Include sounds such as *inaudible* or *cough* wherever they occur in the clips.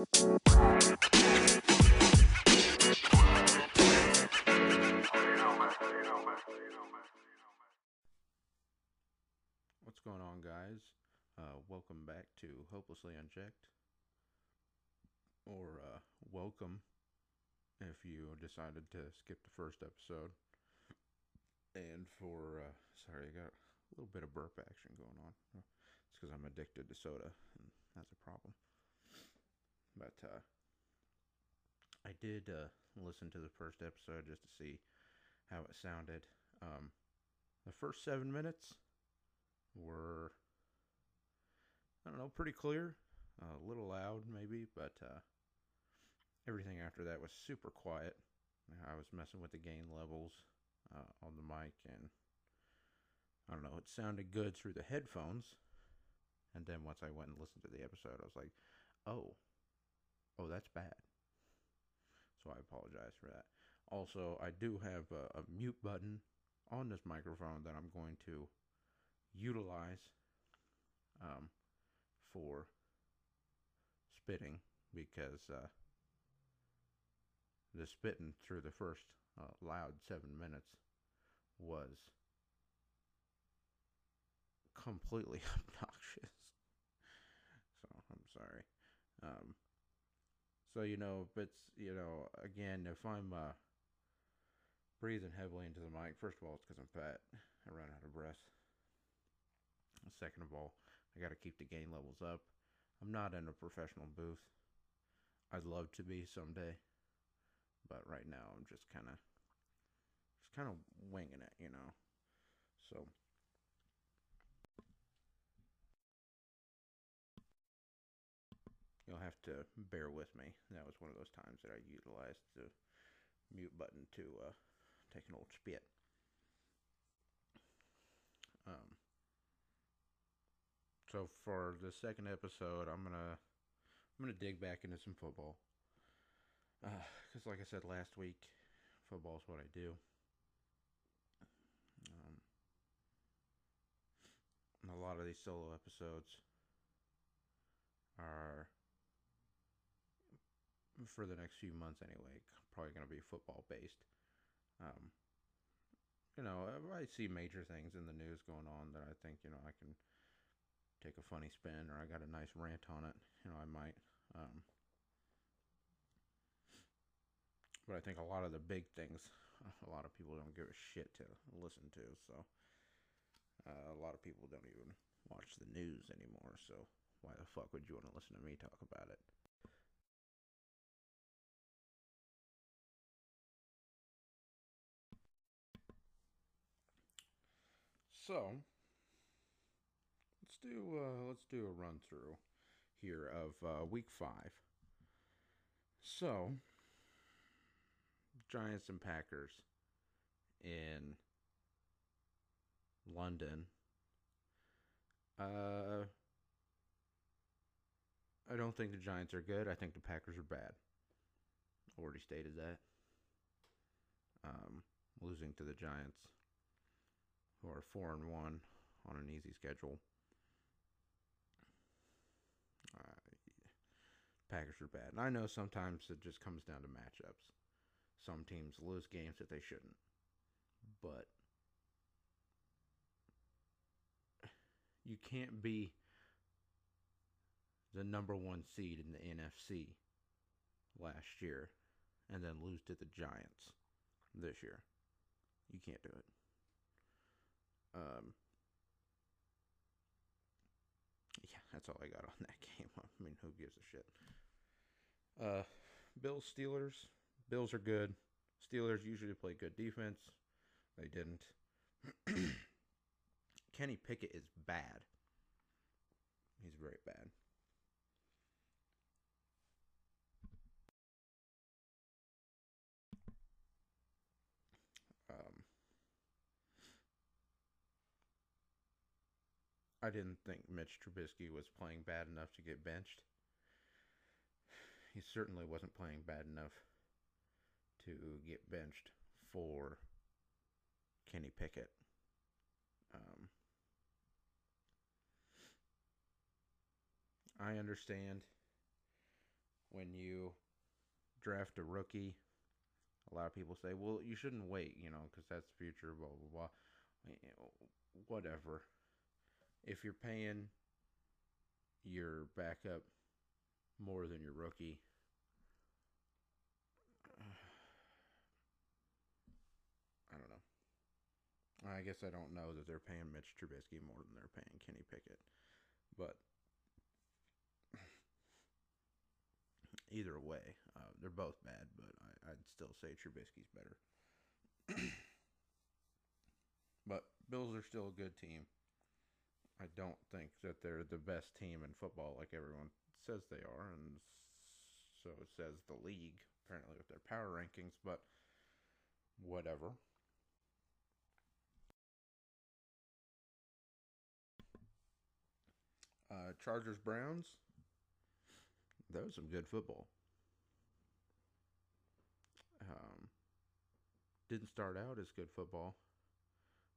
What's going on, guys? Uh, welcome back to Hopelessly Unchecked. Or uh, welcome if you decided to skip the first episode. And for, uh, sorry, I got a little bit of burp action going on. It's because I'm addicted to soda, and that's a problem. But uh, I did uh, listen to the first episode just to see how it sounded. Um, the first seven minutes were, I don't know, pretty clear. a little loud, maybe, but uh, everything after that was super quiet. I was messing with the gain levels uh, on the mic, and I don't know, it sounded good through the headphones. And then once I went and listened to the episode, I was like, oh, oh, that's bad. So I apologize for that. Also, I do have a, a mute button on this microphone that I'm going to utilize um, for spitting because uh, the spitting through the first uh, loud seven minutes was completely *laughs* obnoxious. So I'm sorry. Um, so you know, it's you know, again, if I'm uh, breathing heavily into the mic, first of all, it's because I'm fat. I run out of breath. Second of all, I got to keep the gain levels up. I'm not in a professional booth. I'd love to be someday, but right now I'm just kind of just kind of winging it, you know. So you'll have to bear with me. That was one of those times that I utilized the mute button to uh, take an old spit. Um, so for the second episode, I'm gonna I'm gonna dig back into some football. Because, uh, like I said last week, football is what I do. Um, a lot of these solo episodes are, for the next few months anyway, probably going to be football based. Um, you know, I see major things in the news going on that I think, you know, I can take a funny spin or I got a nice rant on it, you know, I might. Um, but I think a lot of the big things, *laughs* a lot of people don't give a shit to listen to. So uh, a lot of people don't even watch the news anymore. So why the fuck would you want to listen to me talk about it? So let's do uh, let's do a run through here of uh, week five. So, Giants and Packers in London. Uh, I don't think the Giants are good. I think the Packers are bad. Already stated that. Um, losing to the Giants, who are four and one on an easy schedule. Uh, Packers are bad. And I know sometimes it just comes down to matchups. Some teams lose games that they shouldn't. But you can't be the number one seed in the NFC last year and then lose to the Giants this year. You can't do it. Um, yeah, that's all I got on *laughs* that game. I mean, who gives a shit? Uh, Bills Steelers. Bills are good. Steelers usually play good defense. They didn't. *clears throat* Kenny Pickett is bad. He's very bad. I didn't think Mitch Trubisky was playing bad enough to get benched he certainly wasn't playing bad enough to get benched for Kenny Pickett. Um, I understand when you draft a rookie, a lot of people say, well, you shouldn't wait, you know, because that's the future, blah, blah, blah. Whatever. If you're paying your backup more than your rookie, I don't know. I guess I don't know that they're paying Mitch Trubisky more than they're paying Kenny Pickett. But either way, uh, they're both bad, but I, would still say Trubisky's better. *clears throat* but Bills are still a good team. I don't think that they're the best team in football like everyone says they are, and so says the league, apparently, with their power rankings, but whatever. Uh, Chargers Browns. That was some good football. Um, didn't start out as good football,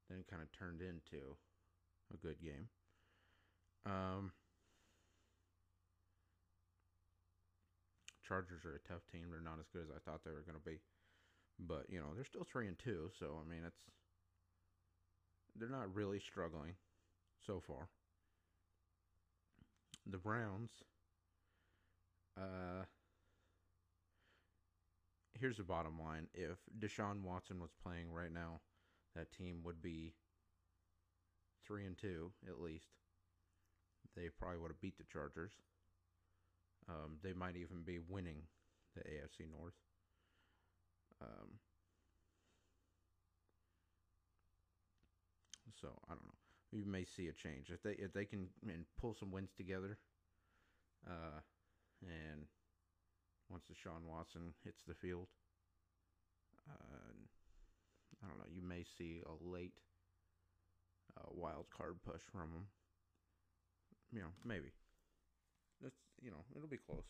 then kind of turned into a good game. Um, Chargers are a tough team. They're not as good as I thought they were going to be, but you know they're still three and two. So I mean, it's they're not really struggling so far. The Browns. Uh, here's the bottom line: if Deshaun Watson was playing right now, that team would be three and two at least. They probably would have beat the Chargers. Um, they might even be winning the AFC North. Um, so I don't know. You may see a change if they if they can and pull some wins together. Uh, and once Deshaun Watson hits the field, uh, I don't know. You may see a late uh, wild card push from them. You know, maybe. That's you know, it'll be close.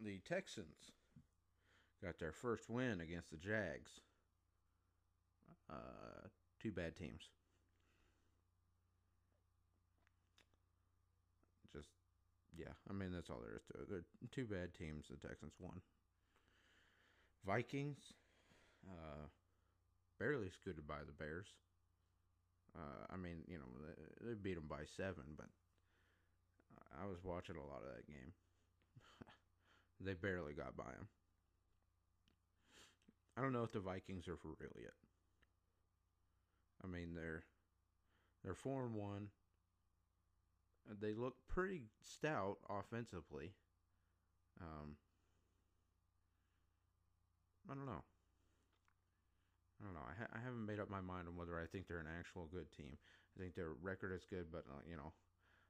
The Texans got their first win against the Jags. Uh, two bad teams. Just, yeah, I mean, that's all there is to it. They're two bad teams. The Texans won. Vikings, uh, barely scooted by the Bears. Uh, I mean, you know, they, beat them by seven, but I was watching a lot of that game. *laughs* they barely got by them. I don't know if the Vikings are for real yet. I mean, they're they're four and one. They look pretty stout offensively. Um, I don't know. I don't know. I, ha- I haven't made up my mind on whether I think they're an actual good team. I think their record is good, but uh, you know,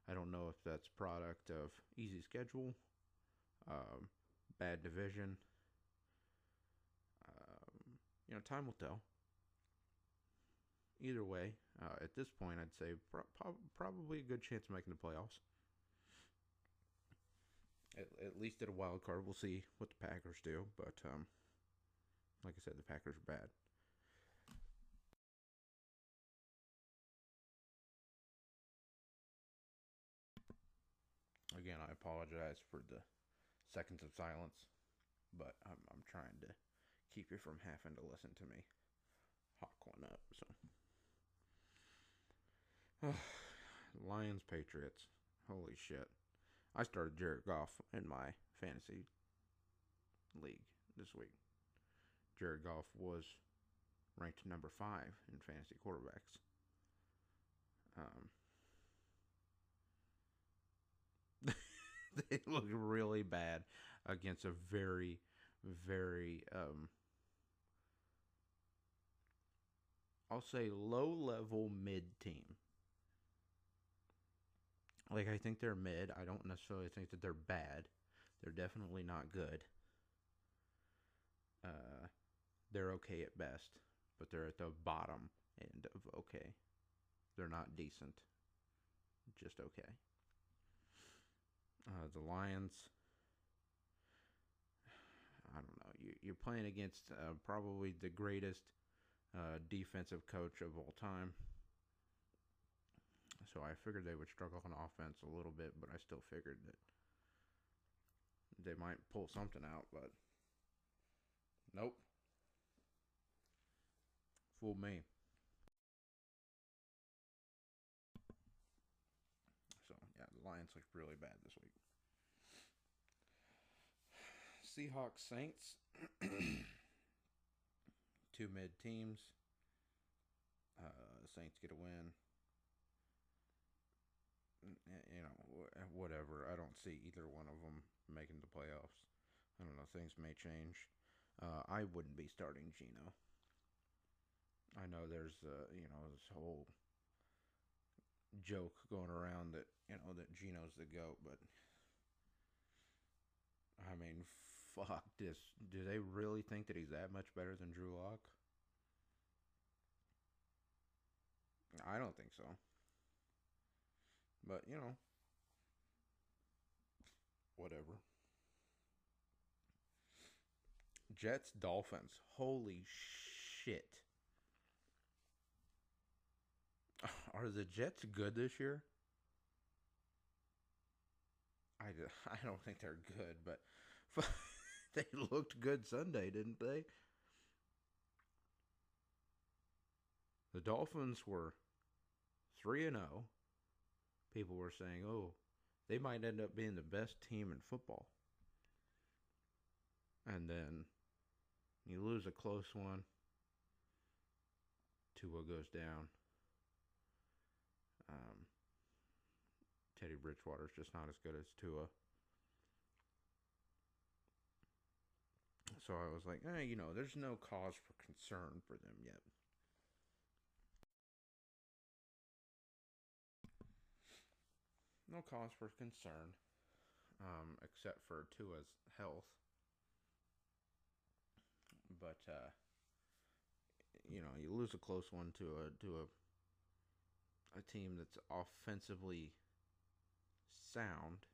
I don't know if that's product of easy schedule, um, bad division. Um, you know, time will tell. Either way, uh, at this point, I'd say pro- pro- probably a good chance of making the playoffs. At, at, least at a wild card, we'll see what the Packers do. But um, like I said, the Packers are bad. Again, I apologize for the seconds of silence, but I'm, I'm trying to keep you from having to listen to me hawk one up. So, *sighs* Lions Patriots. Holy shit! I started Jared Goff in my fantasy league this week. Jared Goff was ranked number five in fantasy quarterbacks. Um, *laughs* they look really bad against a very, very, um, I'll say low level mid team. Like, I think they're mid. I don't necessarily think that they're bad. They're definitely not good. Uh, they're okay at best, but they're at the bottom end of okay. They're not decent, just okay. Uh, the Lions. *sighs* I don't know. You, you're playing against uh, probably the greatest uh, defensive coach of all time. So I figured they would struggle on offense a little bit, but I still figured that they might pull something out, but nope. Fooled me. So yeah, the Lions look really bad this week. Seahawks Saints. *clears throat* Two mid teams. Uh, Saints get a win. You know, whatever. I don't see either one of them making the playoffs. I don't know. Things may change. Uh, I wouldn't be starting Geno. I know there's, uh, you know, this whole joke going around that you know that Geno's the goat, but I mean, fuck this. Do they really think that he's that much better than Drew Lock? I don't think so. But, you know, whatever. Jets, Dolphins. Holy shit. *sighs* Are the Jets good this year? I, *laughs* I don't think they're good, but *laughs* they looked good Sunday, didn't they? The Dolphins were 3 and 0. People were saying, "Oh, they might end up being the best team in football." And then you lose a close one. Tua goes down. Um, Teddy Bridgewater's just not as good as Tua. So I was like, eh, you know, there's no cause for concern for them yet. No cause for concern, um, except for Tua's health. But uh, you know, you lose a close one to a to a a team that's offensively sound.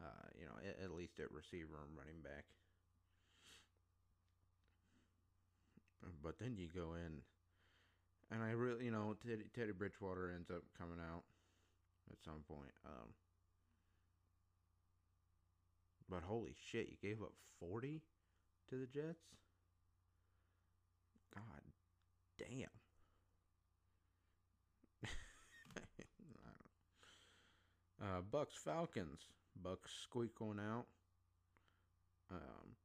Uh, you know, at, at, least at receiver and running back. But then you go in, and I really, you know, Teddy, Teddy Bridgewater ends up coming out at some point. Um, but holy shit, you gave up 40 to the Jets? God damn. Uh, Bucs Falcons. Bucs squeak one out. Um,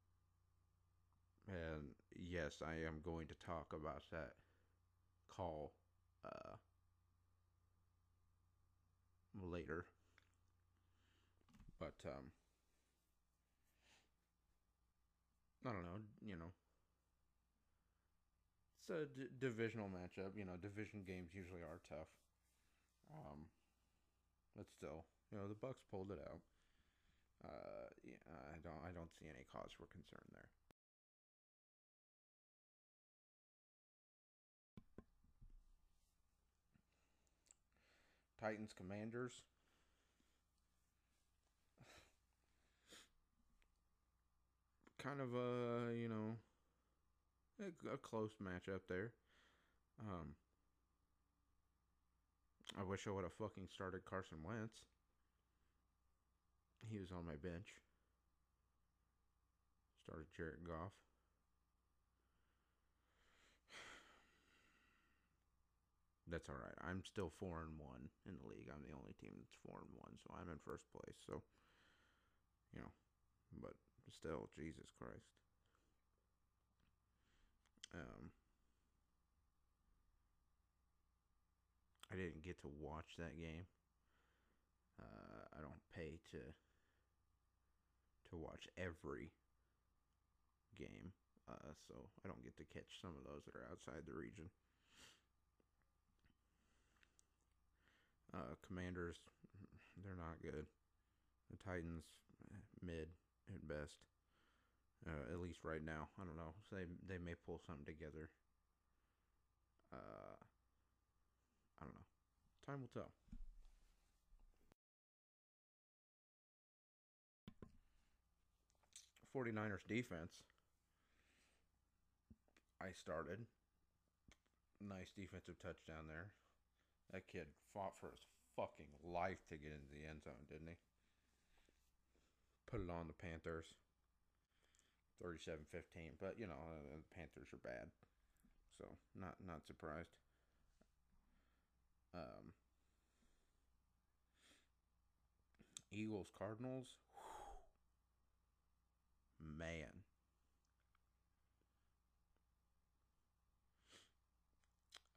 and yes, I am going to talk about that call uh, later. But um, I don't know. You know, it's a d- divisional matchup. You know, division games usually are tough. Um, but still, you know, the Bucs pulled it out. Uh, yeah, I don't, I don't see any cause for concern there. Titans Commanders. Kind of a, you know, a, a close matchup there. Um, I wish I would have fucking started Carson Wentz. He was on my bench. Started Jared Goff. *sighs* That's all right. I'm still four and one in the league. I'm the only team that's four and one, so I'm in first place. So, you know, but still, Jesus Christ. Um, I didn't get to watch that game. Uh, I don't pay to to watch every game, uh, so I don't get to catch some of those that are outside the region. Uh, commanders, they're not good. The Titans, mid at best. Uh, at least right now, I don't know. They they may pull something together. Uh, I don't know. Time will tell. Forty Niners defense. I started. Nice defensive touchdown there. That kid fought for his fucking life to get into the end zone, didn't he? Put it on the Panthers. 37-15, but you know, uh, the Panthers are bad. So, not not surprised. Um Eagles Cardinals. Man.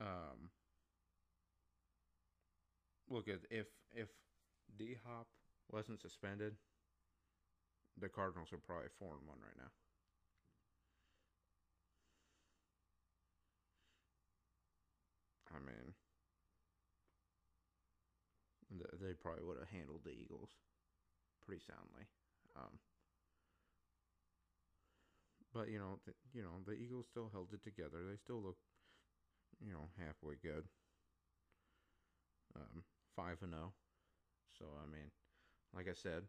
Um look at if if D Hop wasn't suspended, the Cardinals are probably four and one right now. I mean, they probably would have handled the Eagles pretty soundly. Um, but you know, the, you know, the Eagles still held it together. They still look, you know, halfway good. Um, five and zero. Oh. So I mean, like I said,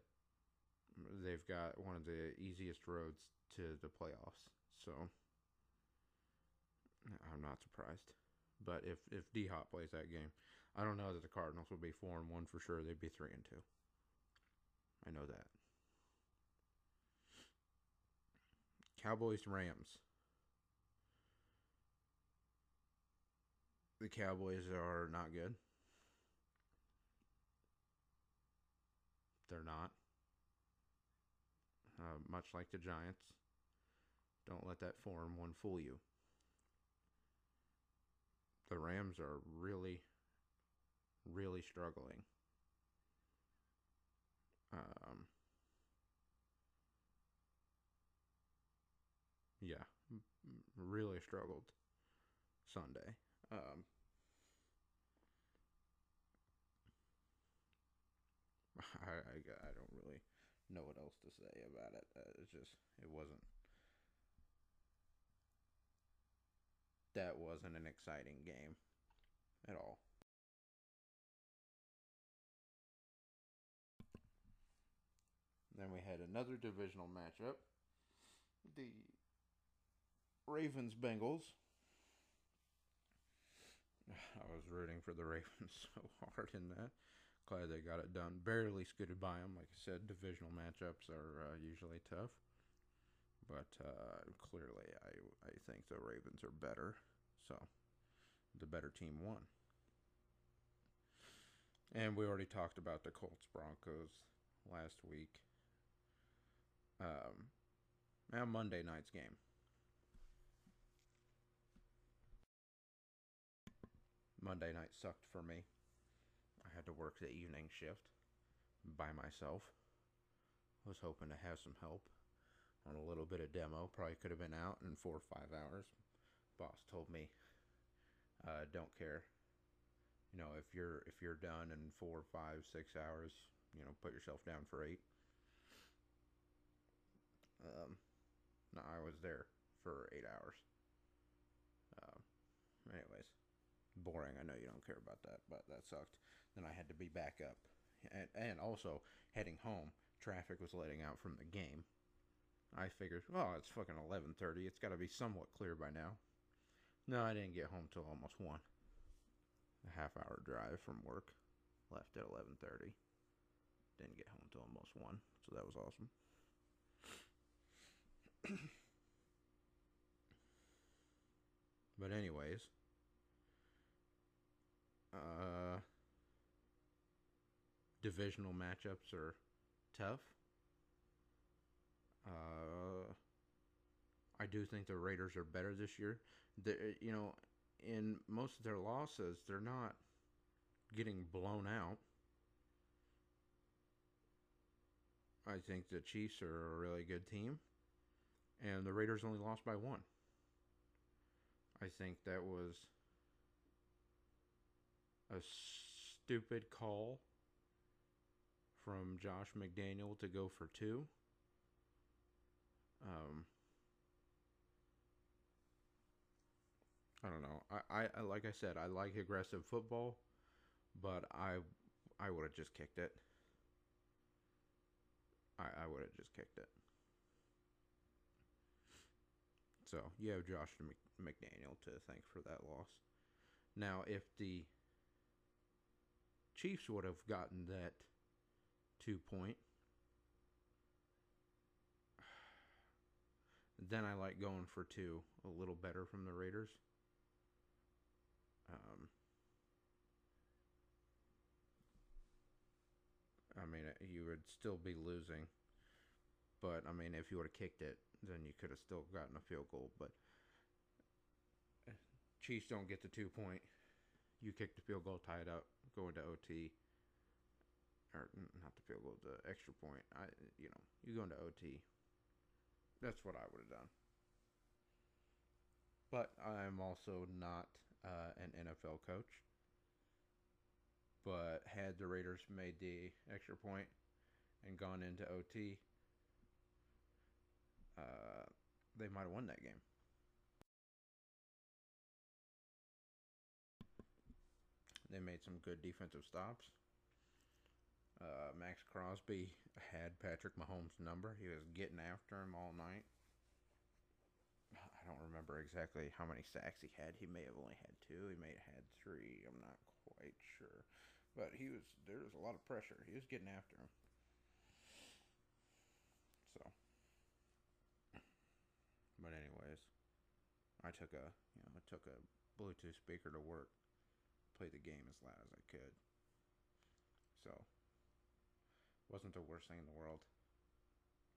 they've got one of the easiest roads to the playoffs. So I'm not surprised. But if if D Hop plays that game, I don't know that the Cardinals would be four and one for sure. They'd be three and two. I know that. Cowboys Rams. The Cowboys are not good. They're not. Uh, much like the Giants. Don't let that form one fool you. The Rams are really, really struggling. Um, yeah, really struggled Sunday. Um, *laughs* I, I, I don't really know what else to say about it. Uh, it's just it wasn't that wasn't an exciting game at all. Then we had another divisional matchup. The Ravens Bengals. I was rooting for the *laughs* Ravens so hard in that. Glad they got it done. Barely scooted by them. Like I said, divisional matchups are uh, usually tough. But uh, clearly, I, I think the Ravens are better. So the better team won. And we already talked about the Colts Broncos last week. Um, now Monday night's game. Monday night sucked for me. I had to work the evening shift by myself. Was hoping to have some help on a little bit of demo. Probably could have been out in four or five hours. Boss told me, uh, "Don't care. You know, if you're if you're done in four, five, six hours, you know, put yourself down for eight. Um, no, I was there for eight hours. Um, anyways, boring. I know you don't care about that, but that sucked. Then I had to be back up, and and also heading home. Traffic was letting out from the game. I figured, well, it's fucking eleven thirty. It's got to be somewhat clear by now. No, I didn't get home till almost one. A half hour drive from work. Left at eleven thirty. Didn't get home till almost one, so that was awesome. *coughs* but anyways, uh, divisional matchups are tough. Uh, I do think the Raiders are better this year. The, you know, in most of their losses, they're not getting blown out. I think the Chiefs are a really good team and the Raiders only lost by one. I think that was a stupid call from Josh McDaniel to go for two. Um, I don't know. I, I like I said, I like aggressive football, but I I would have just kicked it. I, I would have just kicked it. So you have Josh McDaniel to thank for that loss. Now, if the Chiefs would have gotten that two point. *sighs* Then I like going for two a little better from the Raiders. Um, I mean, uh, you would still be losing. But, I mean, if you would have kicked it, then you could have still gotten a field goal. But Chiefs don't get the two point. You kick the field goal, tie it up, go into OT. Or not the field goal, the extra point. I, you know, you go into OT. That's what I would have done. But I'm also not uh, an NFL coach. But had the Raiders made the extra point and gone into OT, they might have won that game. They made some good defensive stops. Uh, Maxx Crosby had Patrick Mahomes' number. He was getting after him all night. I don't remember exactly how many sacks he had. He may have only had two. He may have had three. I'm not quite sure. But he was there was a lot of pressure. He was getting after him. So but anyways, I took a you know, I took a Bluetooth speaker to work. Played the game as loud as I could. So wasn't the worst thing in the world.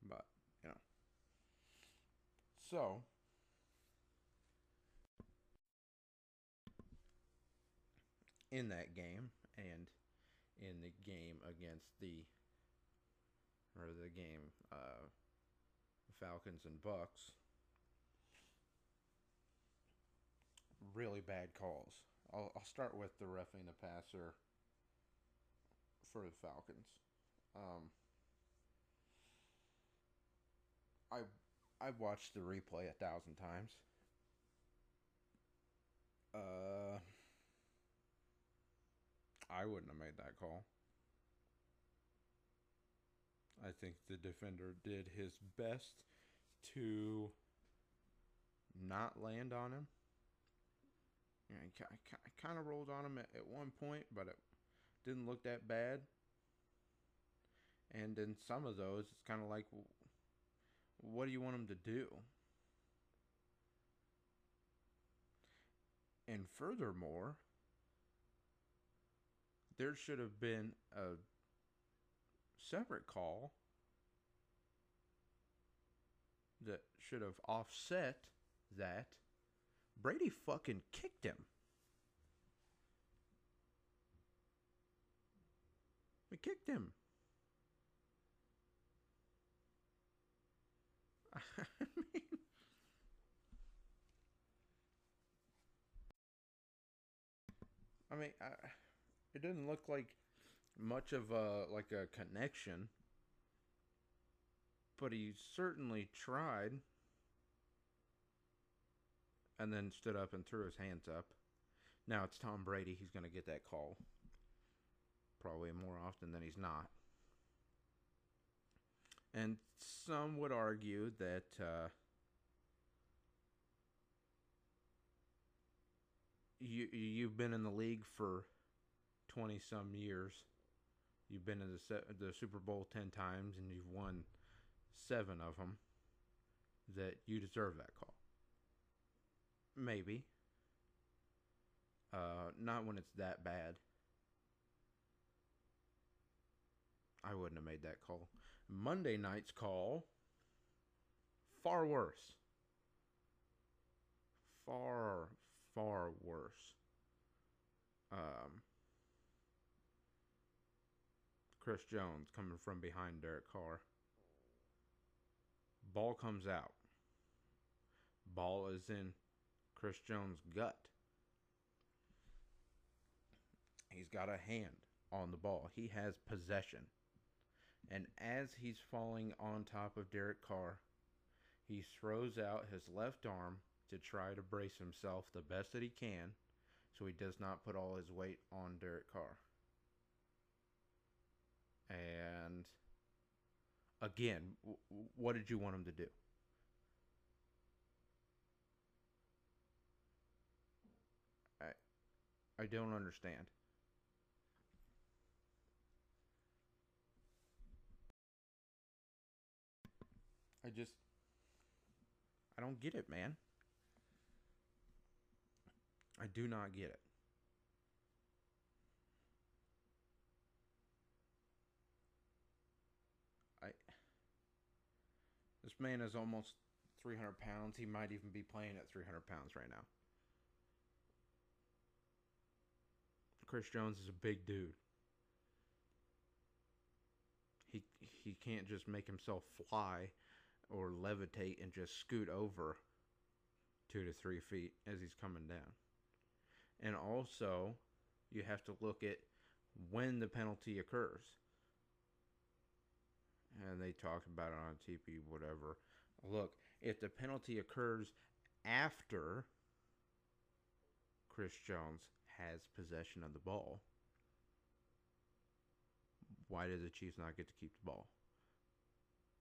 But, you know. So in that game and in the game against the or the game uh, Falcons and Bucs really bad calls. I'll, I'll start with the roughing the passer for the Falcons. Um, I I've watched the replay a thousand times. Uh, I wouldn't have made that call. I think the defender did his best to not land on him. You I, kind of rolled on him at, at one point, but it didn't look that bad. And in some of those, it's kind of like, what do you want him to do? And furthermore, there should have been a separate call that should have offset that. Brady fucking kicked him. We kicked him. *laughs* I mean, I mean, I, it didn't look like much of a like a connection, but he certainly tried, and then stood up and threw his hands up. Now it's Tom Brady. He's going to get that call probably more often than he's not. And some would argue that uh, you you've been in the league for twenty some years. You've been in the the Super Bowl ten times and you've won seven of them. That you deserve that call. Maybe. Uh, not when it's that bad. I wouldn't have made that call. Monday night's call, far worse. Far, far worse. Um, Chris Jones coming from behind Derek Carr. Ball comes out. Ball is in Chris Jones' gut. He's got a hand on the ball. He has possession. And as he's falling on top of Derek Carr, he throws out his left arm to try to brace himself the best that he can so he does not put all his weight on Derek Carr. And again, what did you want him to do? I don't understand. I just I don't get it, man. I do not get it. I This man is almost 300 pounds. He might even be playing at 300 pounds right now. Chris Jones is a big dude. He he can't just make himself fly or levitate and just scoot over two to three feet as he's coming down. And also, you have to look at when the penalty occurs. And they talked about it on TP, whatever. Look, if the penalty occurs after Chris Jones has possession of the ball, why did the Chiefs not get to keep the ball?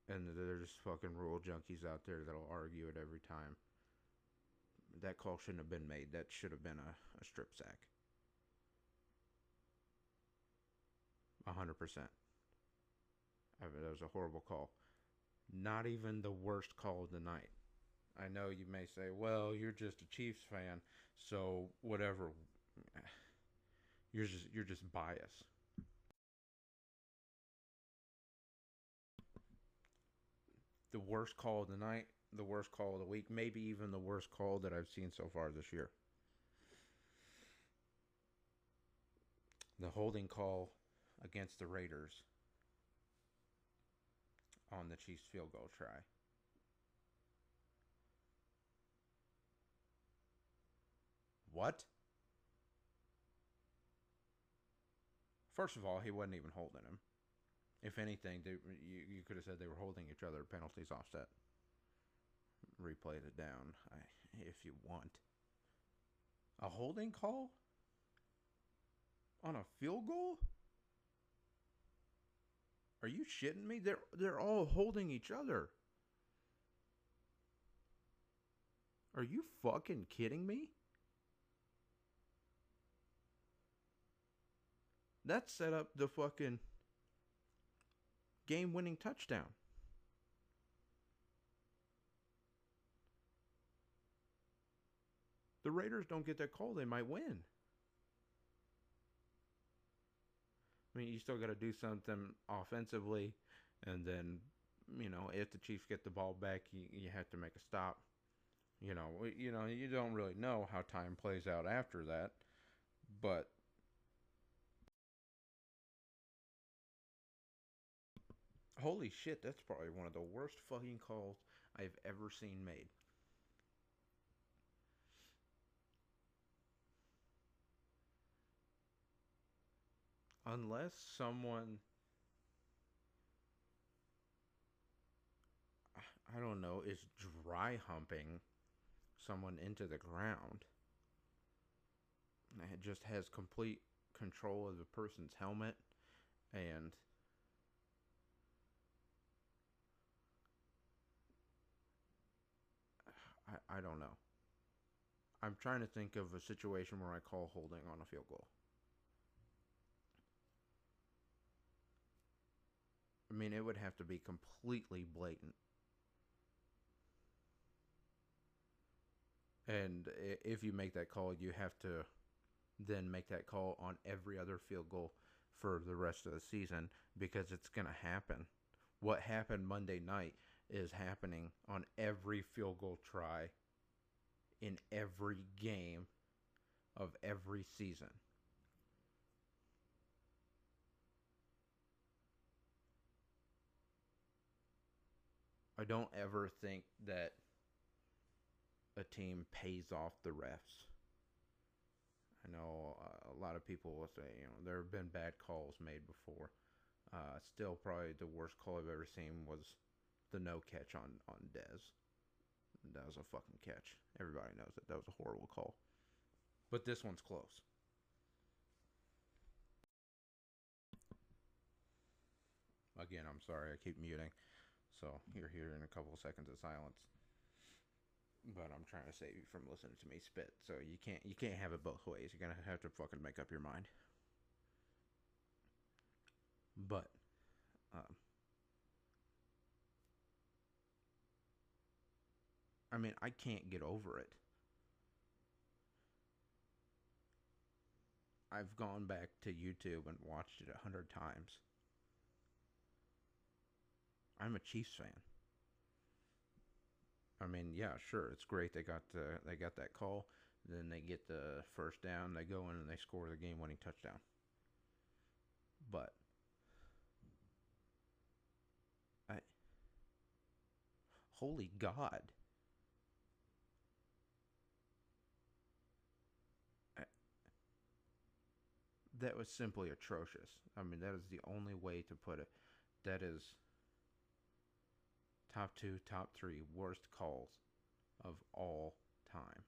And there's fucking rule junkies out there that'll argue it every time. That call shouldn't have been made. That should have been a, a strip sack. 100%. I mean, that was a horrible call. Not even the worst call of the night. I know you may say, well, you're just a Chiefs fan, so whatever. You're just you're just biased. The worst call of the night, the worst call of the week, maybe even the worst call that I've seen so far this year. The holding call against the Raiders on the Chiefs field goal try. What? First of all, he wasn't even holding him. If anything, they, you, you could have said they were holding each other. Penalties offset. Replayed it down if you want. A holding call? On a field goal? Are you shitting me? They're they're all holding each other. Are you fucking kidding me? That set up the fucking game winning touchdown. The Raiders don't get that call, they might win. I mean, you still got to do something offensively, and then, you know, if the Chiefs get the ball back, you, you have to make a stop. You know, you know, you don't really know how time plays out after that, but Holy shit, that's probably one of the worst fucking calls I've ever seen made. Unless someone I don't know, is dry humping someone into the ground. It just has complete control of the person's helmet and I, I don't know. I'm trying to think of a situation where I call holding on a field goal. I mean, it would have to be completely blatant. And if you make that call, you have to then make that call on every other field goal for the rest of the season because it's going to happen. What happened Monday night is happening on every field goal try in every game of every season. I don't ever think that a team pays off the refs. I know uh, a lot of people will say, you know, there have been bad calls made before. Uh, still, probably the worst call I've ever seen was the no catch on on Dez. That was a fucking catch. Everybody knows that. That was a horrible call. But this one's close. Again, I'm sorry. I keep muting. So you're hearing a couple of seconds of silence. But I'm trying to save you from listening to me spit. So you can't you can't have it both ways. You're gonna have to fucking make up your mind. But I mean, I can't get over it. I've gone back to YouTube and watched it a hundred times. I'm a Chiefs fan. I mean, yeah, sure, it's great they got the, they got that call. Then they get the first down, they go in and they score the game-winning touchdown. But I holy god. That was simply atrocious. I mean, that is the only way to put it. That is top two, top three worst calls of all time.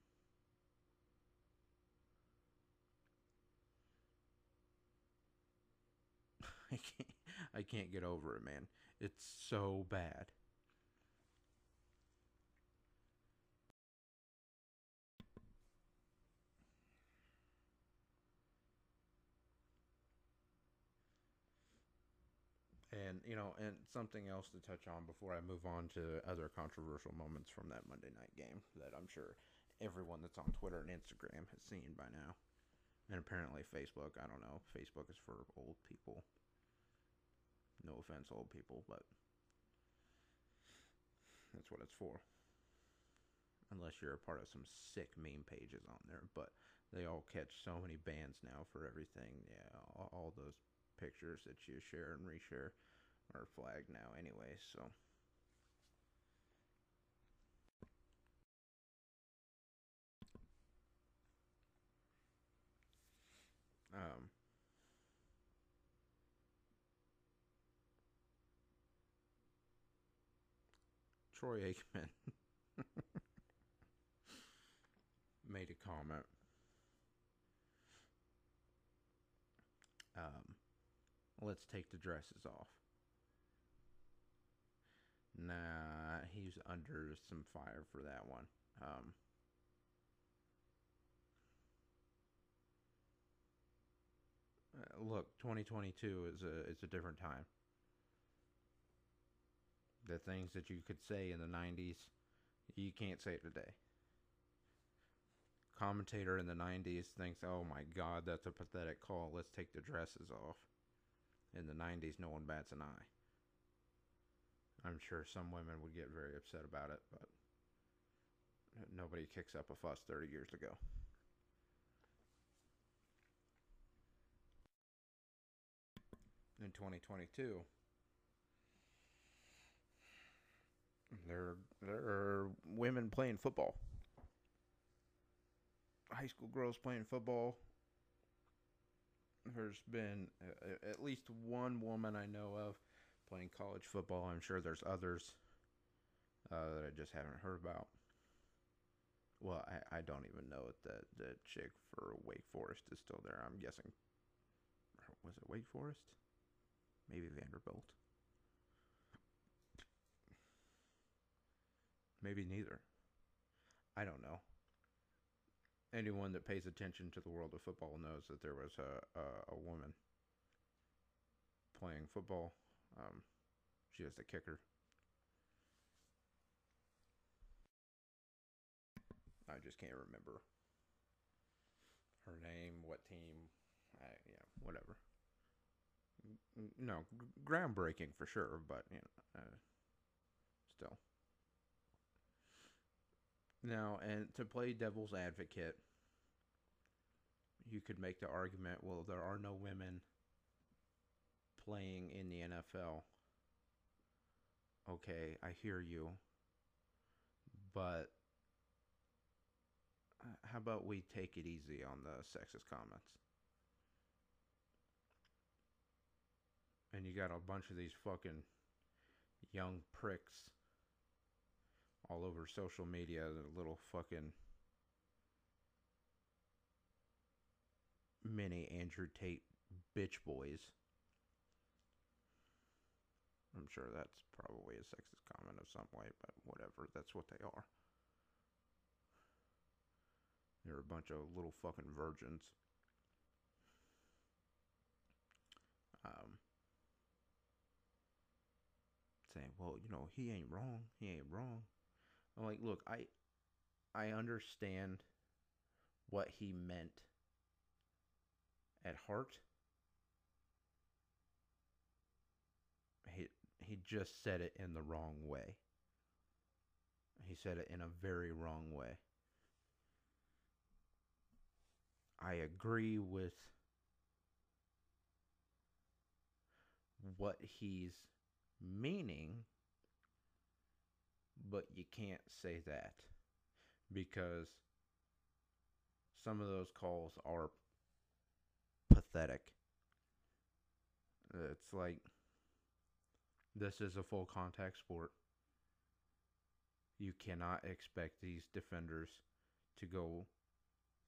*laughs* I can't I can't get over it, man. It's so bad. And you know, and something else to touch on before I move on to other controversial moments from that Monday night game that I'm sure everyone that's on Twitter and Instagram has seen by now. And apparently Facebook, I don't know. Facebook is for old people. No offense, old people, but that's what it's for. Unless you're a part of some sick meme pages on there, but they all catch so many bans now for everything. Yeah, all, all those pictures that you share and reshare are flag now anyway, so. Um, Troy Aikman *laughs* made a comment. Um, let's take the dresses off. Nah, he's under some fire for that one. Um, uh, look, 2022 is a it's a different time. The things that you could say in the 90s, you can't say today. Commentator in the 90s thinks, "Oh my God, that's a pathetic call. Let's take the dresses off." In the 90s, no one bats an eye. I'm sure some women would get very upset about it, but nobody kicks up a fuss 30 years ago. In 2022, there there are women playing football. High school girls playing football. There's been uh, at least one woman I know of playing college football. I'm sure there's others uh, that I just haven't heard about. Well, I, I don't even know if the, the chick for Wake Forest is still there. I'm guessing. Was it Wake Forest? Maybe Vanderbilt. Maybe neither. I don't know. Anyone that pays attention to the world of football knows that there was a, a, a woman playing football um, she was the kicker. I just can't remember her name, what team. I, yeah, whatever. No, groundbreaking for sure, but you know, uh, still. Now, and to play devil's advocate, you could make the argument, well, there are no women playing in the NFL. Okay, I hear you. But uh, how about we take it easy on the sexist comments? And you got a bunch of these fucking young pricks all over social media, the little fucking mini Andrew Tate bitch boys. I'm sure that's probably a sexist comment of some way, but whatever. That's what they are. They're a bunch of little fucking virgins. Um, saying, well, you know, he ain't wrong. He ain't wrong. I'm like, look, I, I understand what he meant at heart. He just said it in the wrong way. He said it in a very wrong way. I agree with what he's meaning, but you can't say that because some of those calls are pathetic. It's like this is a full contact sport. You cannot expect these defenders to go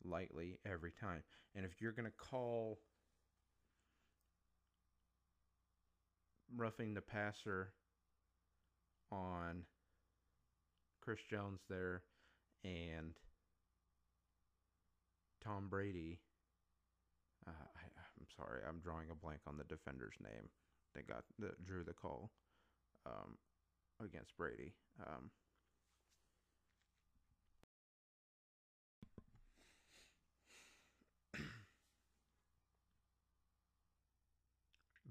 lightly every time. And if you're going to call roughing the passer on Chris Jones there and Tom Brady. Uh, I, I'm sorry, I'm drawing a blank on the defender's name that got that drew the call um, against Brady. Um, *clears throat*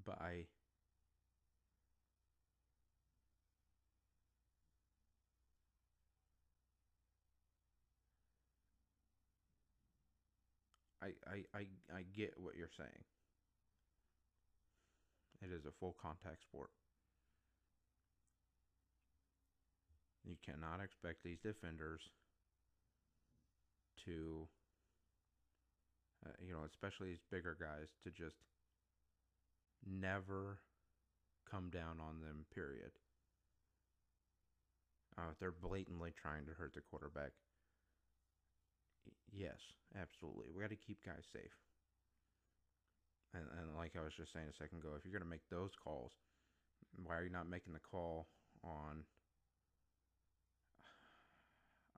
but I I, I, I, I get what you're saying. It is a full contact sport. You cannot expect these defenders to, uh, you know, especially these bigger guys, to just never come down on them, period. Uh, they're blatantly trying to hurt the quarterback. Yes, absolutely. We got to keep guys safe. And, and like I was just saying a second ago, if you're going to make those calls, why are you not making the call on?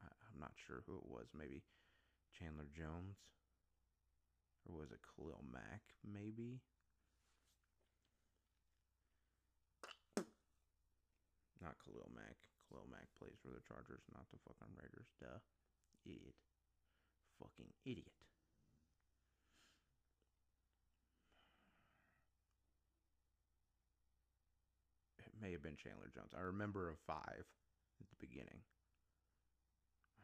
I, I'm not sure who it was. Maybe Chandler Jones, or was it Khalil Mack? Maybe. Not Khalil Mack. Khalil Mack plays for the Chargers, not the fucking Raiders. Duh. Idiot fucking idiot. It may have been Chandler Jones. I remember a five at the beginning.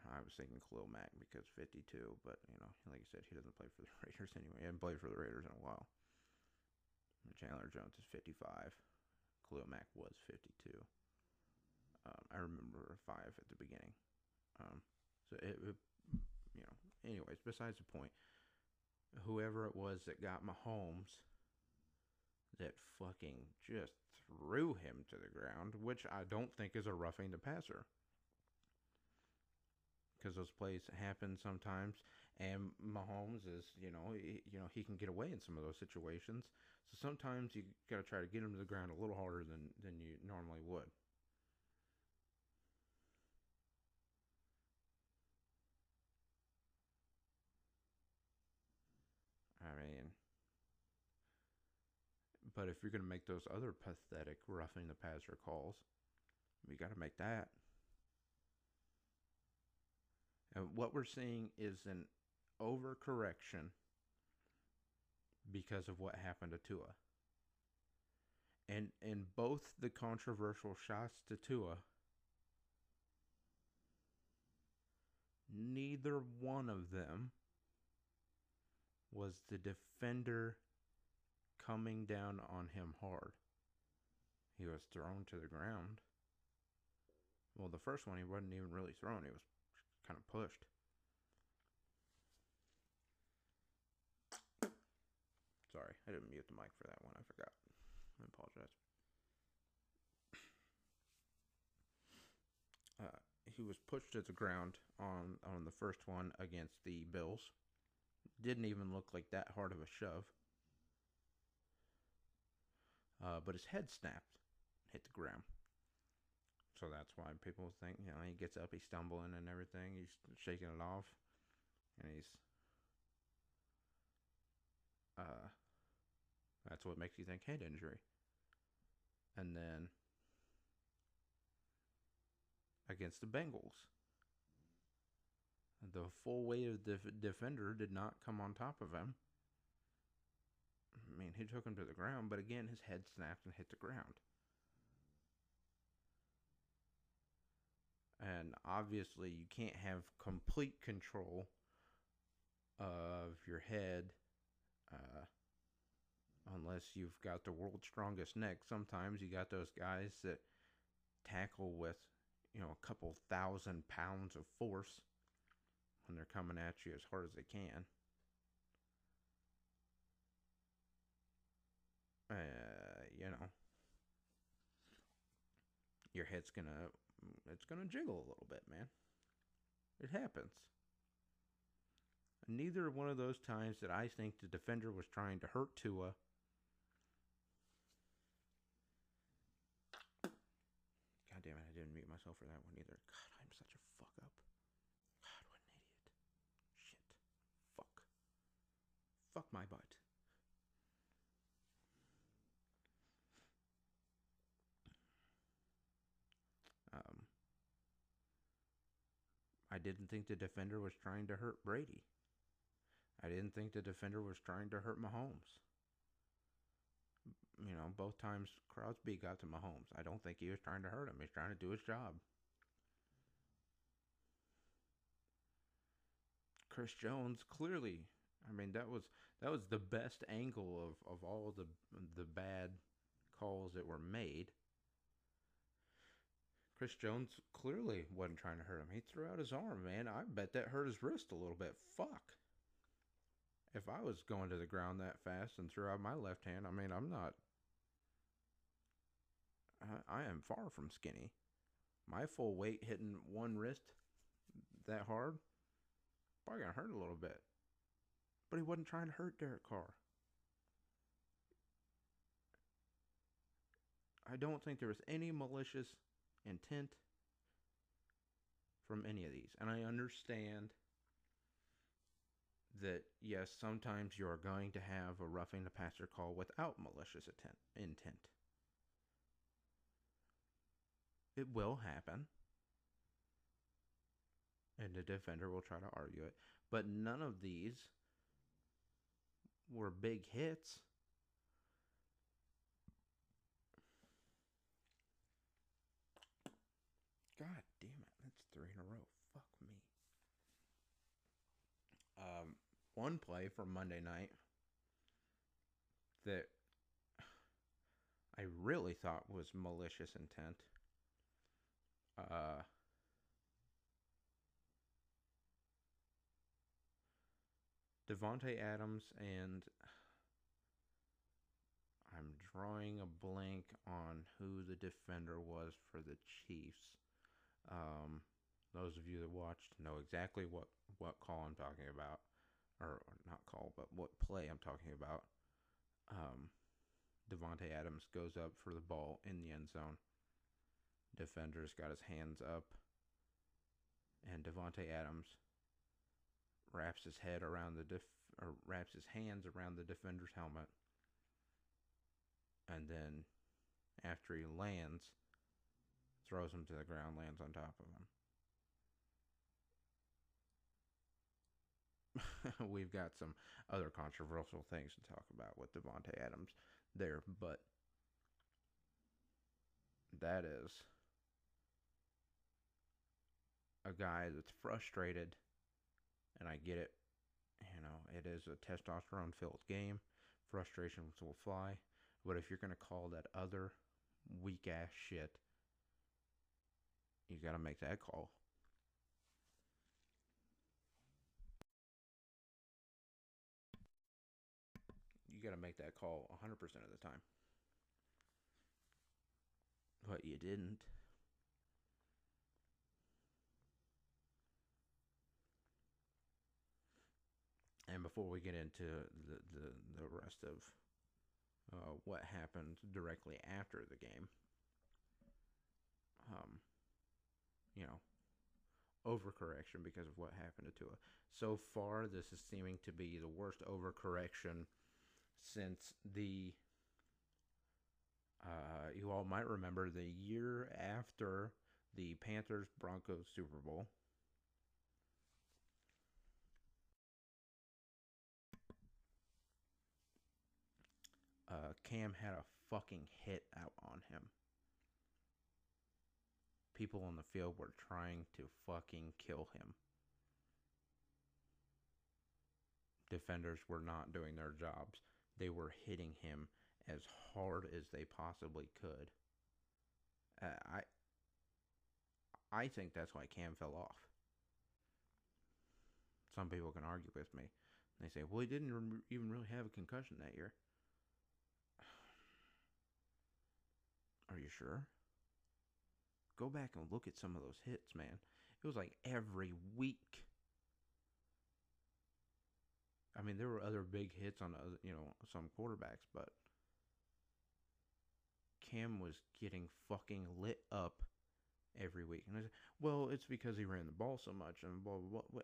I was thinking Khalil Mack because 52, but you know, like I said, he doesn't play for the *laughs* Raiders anyway. He hasn't played for the Raiders in a while. Chandler Jones is 55. Khalil Mack was 52. Um, I remember a five at the beginning. Um, so it, it, you know, anyways, besides the point, whoever it was that got Mahomes that fucking just threw him to the ground, which I don't think is a roughing the passer. Because those plays happen sometimes, and Mahomes is, you know, he, you know, he can get away in some of those situations. So sometimes you got to try to get him to the ground a little harder than than you normally would. But if you're going to make those other pathetic roughing the passer calls, we got to make that. And what we're seeing is an overcorrection because of what happened to Tua. And in both the controversial shots to Tua, neither one of them was the defender coming down on him hard. He was thrown to the ground. Well, the first one, he wasn't even really thrown, he was kind of pushed. Sorry, I didn't mute the mic for that one. I forgot. I apologize. Uh, he was pushed to the ground on on the first one against the Bills. Didn't even look like that hard of a shove uh, but his head snapped, hit the ground. So that's why people think, you know, he gets up, he's stumbling and everything, he's shaking it off, and he's, uh, that's what makes you think head injury. And then against the Bengals, the full weight of the defender did not come on top of him. I mean, he took him to the ground, but again, his head snapped and hit the ground. And obviously, you can't have complete control of your head uh, unless you've got the world's strongest neck. Sometimes you got those guys that tackle with, you know, a couple thousand pounds of force when they're coming at you as hard as they can. Uh, you know, your head's gonna, it's gonna jiggle a little bit, man. It happens. Neither one of those times that I think the defender was trying to hurt Tua. God damn it, I didn't mute myself for that one either. God, I'm such a fuck up. God, what an idiot. Shit. Fuck. Fuck my butt. I didn't think the defender was trying to hurt Brady. I didn't think the defender was trying to hurt Mahomes. You know, both times Crosby got to Mahomes. I don't think he was trying to hurt him. He's trying to do his job. Chris Jones clearly, I mean that was that was the best angle of, of all the the bad calls that were made. Chris Jones clearly wasn't trying to hurt him. He threw out his arm, man. I bet that hurt his wrist a little bit. Fuck. If I was going to the ground that fast and threw out my left hand, I mean, I'm not. I, I am far from skinny. My full weight hitting one wrist that hard probably gonna hurt a little bit. But he wasn't trying to hurt Derek Carr. I don't think there was any malicious intent from any of these. And I understand that, yes, sometimes you are going to have a roughing the passer call without malicious intent. It will happen. And the defender will try to argue it. But none of these were big hits. God damn it. That's three in a row. Fuck me. Um, one play from Monday night that I really thought was malicious intent. Uh, Davante Adams and I'm drawing a blank on who the defender was for the Chiefs. Um, those of you that watched know exactly what, what call I'm talking about. Or, not call, but what play I'm talking about. Um, Davante Adams goes up for the ball in the end zone. Defender's got his hands up. And Davante Adams wraps his head around the def- or wraps his hands around the defender's helmet. And then after he lands, throws him to the ground, lands on top of him. *laughs* We've got some other controversial things to talk about with Davante Adams there, but that is a guy that's frustrated, and I get it. You know, it is a testosterone filled game. Frustrations will fly. But if you're going to call that other weak ass shit you got to make that call. Got to make that call 100% of the time. But you didn't. And before we get into the, the, the rest of uh, what happened directly after the game, um, you know, overcorrection because of what happened to Tua. So far, this is seeming to be the worst overcorrection since the uh, you all might remember the year after the Panthers Broncos Super Bowl. Uh, Cam had a fucking hit out on him. People on the field were trying to fucking kill him. Defenders were not doing their jobs. They were hitting him as hard as they possibly could. Uh, I I think that's why Cam fell off. Some people can argue with me. They say, "Well, he didn't re- even really have a concussion that year." *sighs* Are you sure? Go back and look at some of those hits, man. It was like every week. I mean, there were other big hits on other, you know, some quarterbacks, but Cam was getting fucking lit up every week. And I said, well, it's because he ran the ball so much and blah, blah, blah.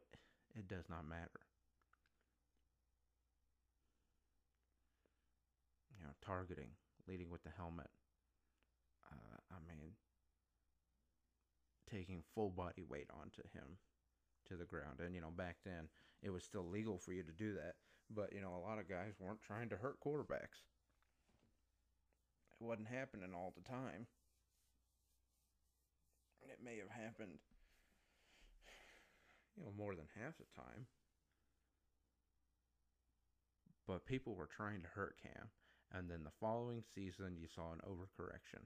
It does not matter. You know, targeting, leading with the helmet. Uh, I mean, taking full body weight onto him to the ground. And, you know, back then it was still legal for you to do that. But, you know, a lot of guys weren't trying to hurt quarterbacks. It wasn't happening all the time. It may have happened, you know, more than half the time. But people were trying to hurt Cam. And then the following season, you saw an overcorrection.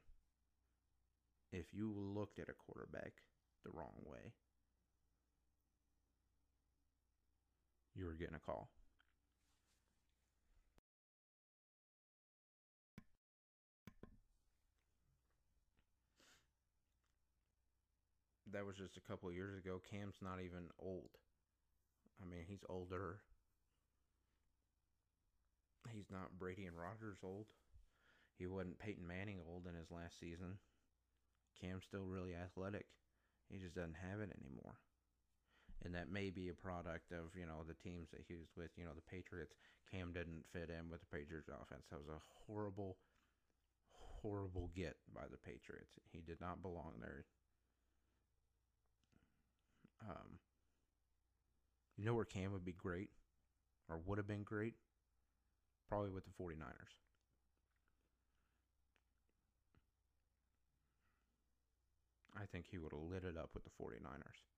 If you looked at a quarterback the wrong way, you were getting a call. That was just a couple years ago. Cam's not even old. I mean, he's older. He's not Brady and Rodgers old. He wasn't Peyton Manning old in his last season. Cam's still really athletic. He just doesn't have it anymore and that may be a product of you know the teams that he was with. You know, the Patriots. Cam didn't fit in with the Patriots offense. That was a horrible, horrible get by the Patriots. He did not belong there. Um, you know where Cam would be great, or would have been great? Probably with the 49ers. I think he would have lit it up with the 49ers.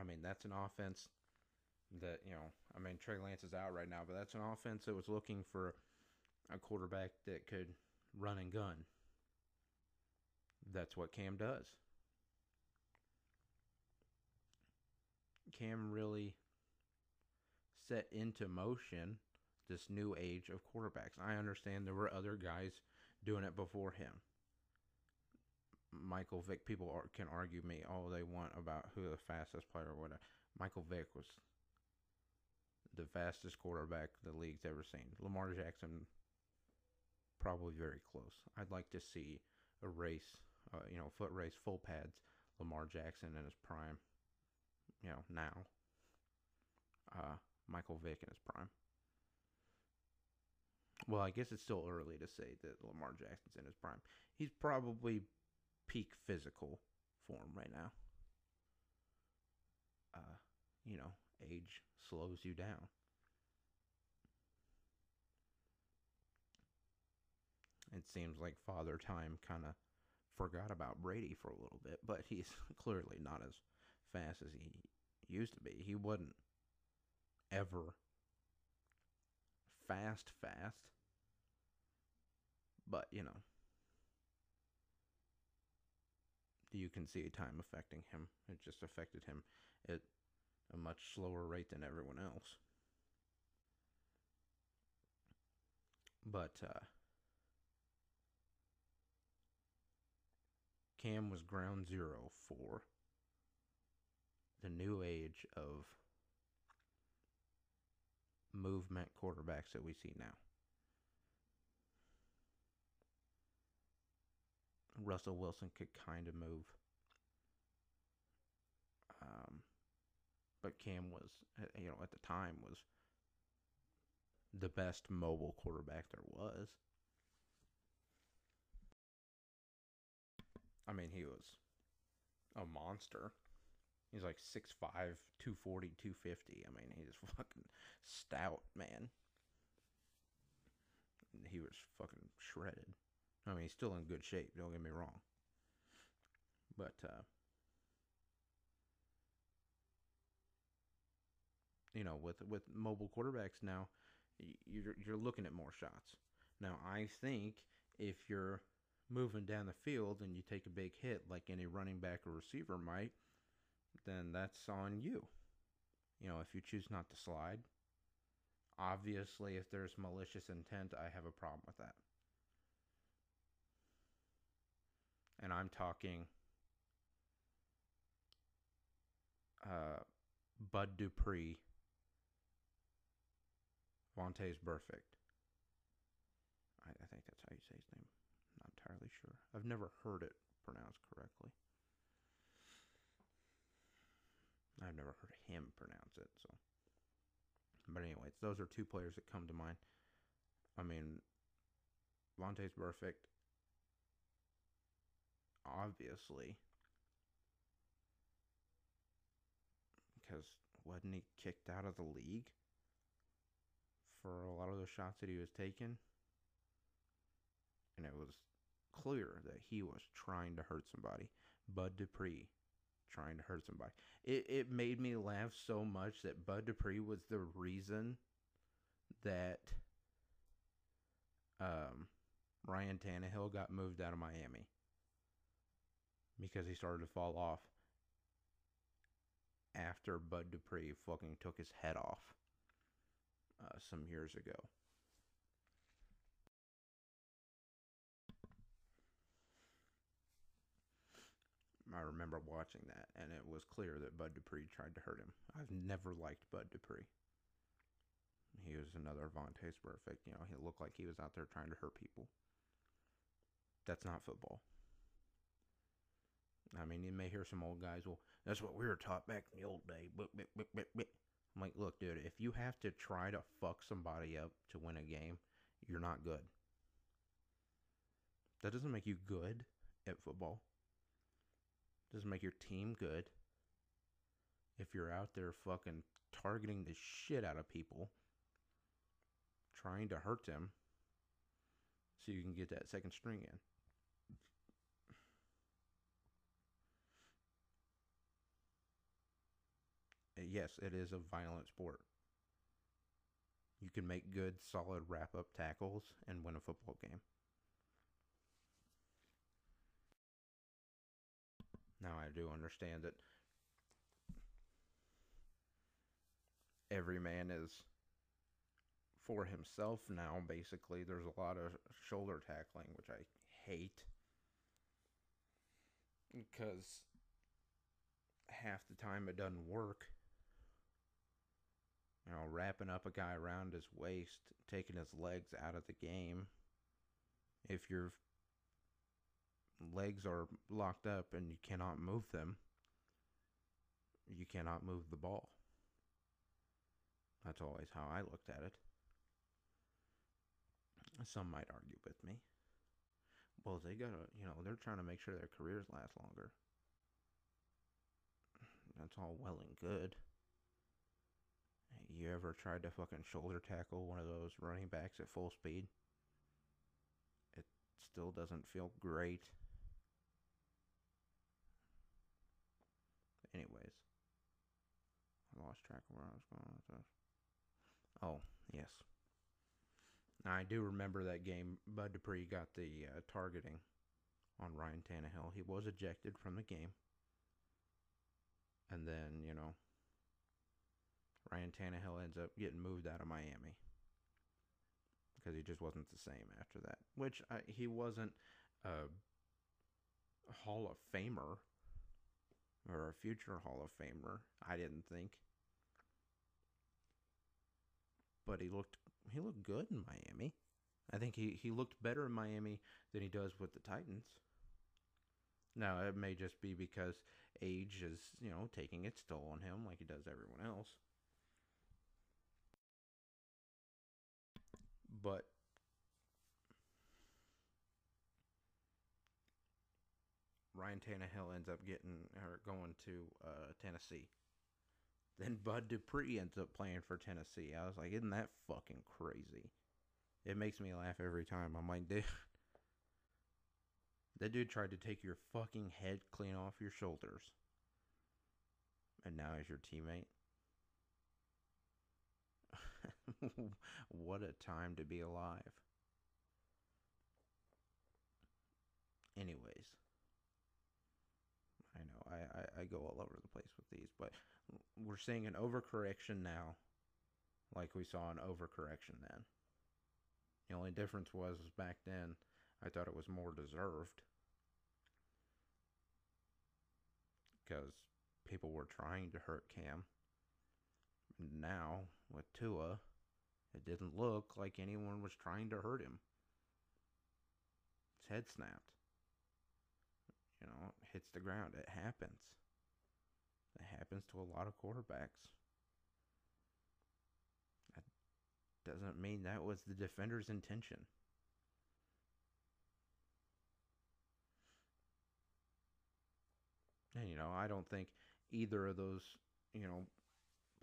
I mean, that's an offense that, you know, I mean, Trey Lance is out right now, but that's an offense that was looking for a quarterback that could run and gun. That's what Cam does. Cam really set into motion this new age of quarterbacks. I understand there were other guys doing it before him. Michael Vick. People are, can argue me all they want about who the fastest player or whatever. Michael Vick was the fastest quarterback the league's ever seen. Lamar Jackson probably very close. I'd like to see a race, uh, you know, foot race, full pads. Lamar Jackson in his prime, you know, now. Uh, Michael Vick in his prime. Well, I guess it's still early to say that Lamar Jackson's in his prime. He's probably peak physical form right now. Uh, you know, age slows you down. It seems like Father Time kind of forgot about Brady for a little bit, but he's *laughs* clearly not as fast as he used to be. He wasn't ever fast, fast. But, you know, you can see time affecting him. It just affected him at a much slower rate than everyone else. But uh, Cam was ground zero for the new age of movement quarterbacks that we see now. Russell Wilson could kind of move. Um, but Cam was, uh, you know, at the time was the best mobile quarterback there was. I mean, he was a monster. He's like 6'5", 240, 250. I mean, he's *laughs* fucking stout, man. He was fucking shredded. I mean, he's still in good shape, don't get me wrong. But, uh, you know, with with mobile quarterbacks now, you're you're looking at more shots. Now, I think if you're moving down the field and you take a big hit like any running back or receiver might, then that's on you. You know, if you choose not to slide, obviously, if there's malicious intent, I have a problem with that. And I'm talking uh, Bud Dupree, Vontaze Burfict. I, I think that's how you say his name. I'm not entirely sure. I've never heard it pronounced correctly. I've never heard him pronounce it. So, but anyways, those are two players that come to mind. I mean, Vontaze Burfict, obviously, because wasn't he kicked out of the league for a lot of the shots that he was taking? And it was clear that he was trying to hurt somebody. Bud Dupree trying to hurt somebody. It it made me laugh so much that Bud Dupree was the reason that um, Ryan Tannehill got moved out of Miami because he started to fall off after Bud Dupree fucking took his head off uh, some years ago. I remember watching that, and it was clear that Bud Dupree tried to hurt him. I've never liked Bud Dupree. He was another Vontaze Burfict. You know, he looked like he was out there trying to hurt people. That's not football. I mean, you may hear some old guys, well, that's what we were taught back in the old day. But, but, but, but, but. I'm like, look, dude, if you have to try to fuck somebody up to win a game, you're not good. That doesn't make you good at football It doesn't make your team good. If you're out there fucking targeting the shit out of people, trying to hurt them so you can get that second string in. Uh, yes, it is a violent sport. You can make good, solid wrap up tackles and win a football game. Now I do understand that every man is for himself now, basically. There's a lot of shoulder tackling, which I hate. Because half the time it doesn't work. You know, wrapping up a guy around his waist, taking his legs out of the game. If you're legs are locked up and you cannot move them, you cannot move the ball. That's always how I looked at it. Some might argue with me. Well, they gotta, you know, they're trying to make sure their careers last longer. That's all well and good. You ever tried to fucking shoulder tackle one of those running backs at full speed? It still doesn't feel great. Anyways, I lost track of where I was going with this. Oh, yes. Now, I do remember that game. Bud Dupree got the uh, targeting on Ryan Tannehill. He was ejected from the game. And then, you know, Ryan Tannehill ends up getting moved out of Miami because he just wasn't the same after that. Which I, he wasn't a Hall of Famer or a future Hall of Famer. I didn't think, but he looked he looked good in Miami. I think he, he looked better in Miami than he does with the Titans. Now it may just be because age is you know taking its toll on him like it does everyone else. But Ryan Tannehill ends up getting or going to uh, Tennessee. Then Bud Dupree ends up playing for Tennessee. I was like, isn't that fucking crazy? It makes me laugh every time. I'm like, dude, that dude tried to take your fucking head clean off your shoulders. And now he's your teammate. *laughs* what a time to be alive. Anyways, I know I, I, I, go all over the place with these, but we're seeing an overcorrection now, like we saw an overcorrection then. The only difference was, was back then I thought it was more deserved because people were trying to hurt Cam. Now with Tua, it didn't look like anyone was trying to hurt him. His head snapped. You know, hits the ground. It happens. It happens to a lot of quarterbacks. That doesn't mean that was the defender's intention. And, you know, I don't think either of those, you know,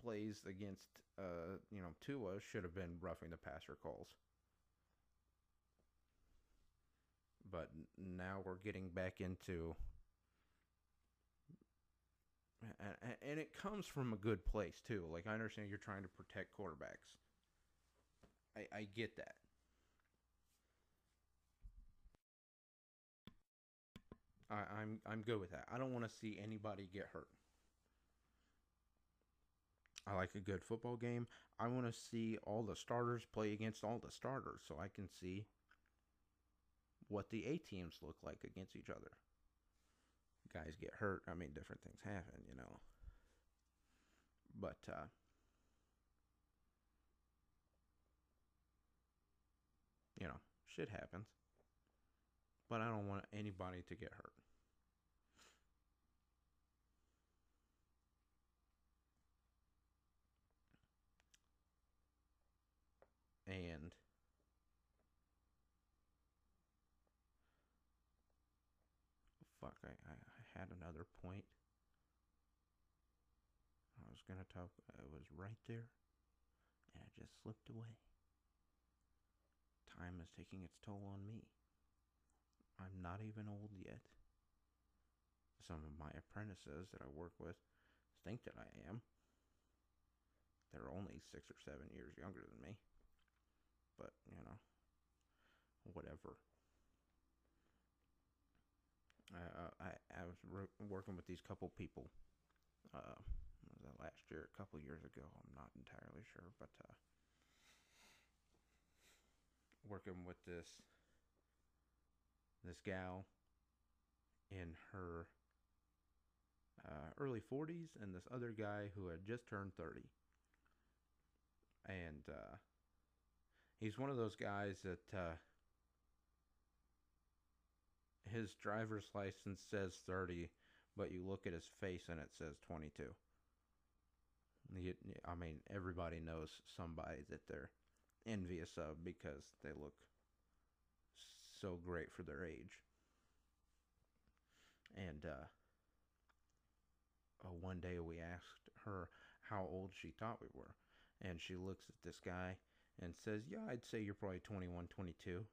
plays against, uh, you know, Tua should have been roughing the passer calls. But now we're getting back into and it comes from a good place too. Like I understand you're trying to protect quarterbacks. I I get that. I, I'm I'm good with that. I don't want to see anybody get hurt. I like a good football game. I want to see all the starters play against all the starters so I can see what the A teams look like against each other guys get hurt. I mean, different things happen, you know. But uh, you know, shit happens. But I don't want anybody to get hurt. And fuck, I, I, had another point. I was to talk, it was right there, and it just slipped away. Time is taking its toll on me. I'm not even old yet. Some of my apprentices that I work with think that I am. They're only six or seven years younger than me. But, you know, whatever. Uh, I I was re- working with these couple people. Uh, was that last year? A couple years ago. I'm not entirely sure, but uh, working with this this gal in her uh, early 40s and this other guy who had just turned 30. And uh, he's one of those guys that uh, his driver's license says 30, but you look at his face and it says 22. I mean, everybody knows somebody that they're envious of because they look so great for their age. And uh, uh, one day we asked her how old she thought we were. And she looks at this guy and says, Yeah, I'd say you're probably 21, 22.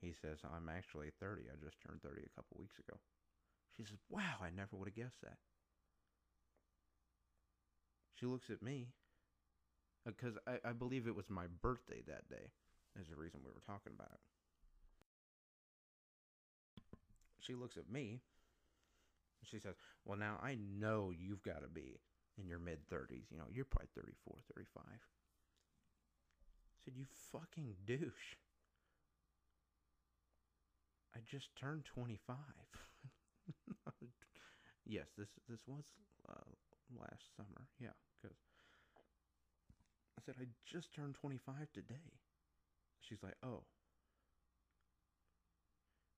He says, I'm actually 30. I just turned 30 a couple weeks ago. She says, Wow, I never would have guessed that. She looks at me uh, because I, I believe it was my birthday that day, is the reason we were talking about it. She looks at me. She says, Well, now I know you've got to be in your mid 30s. You know, you're probably 34, 35. I said, You fucking douche. I just turned 25. *laughs* yes, this this was uh, last summer. Yeah, because I said I just turned 25 today. She's like, "Oh."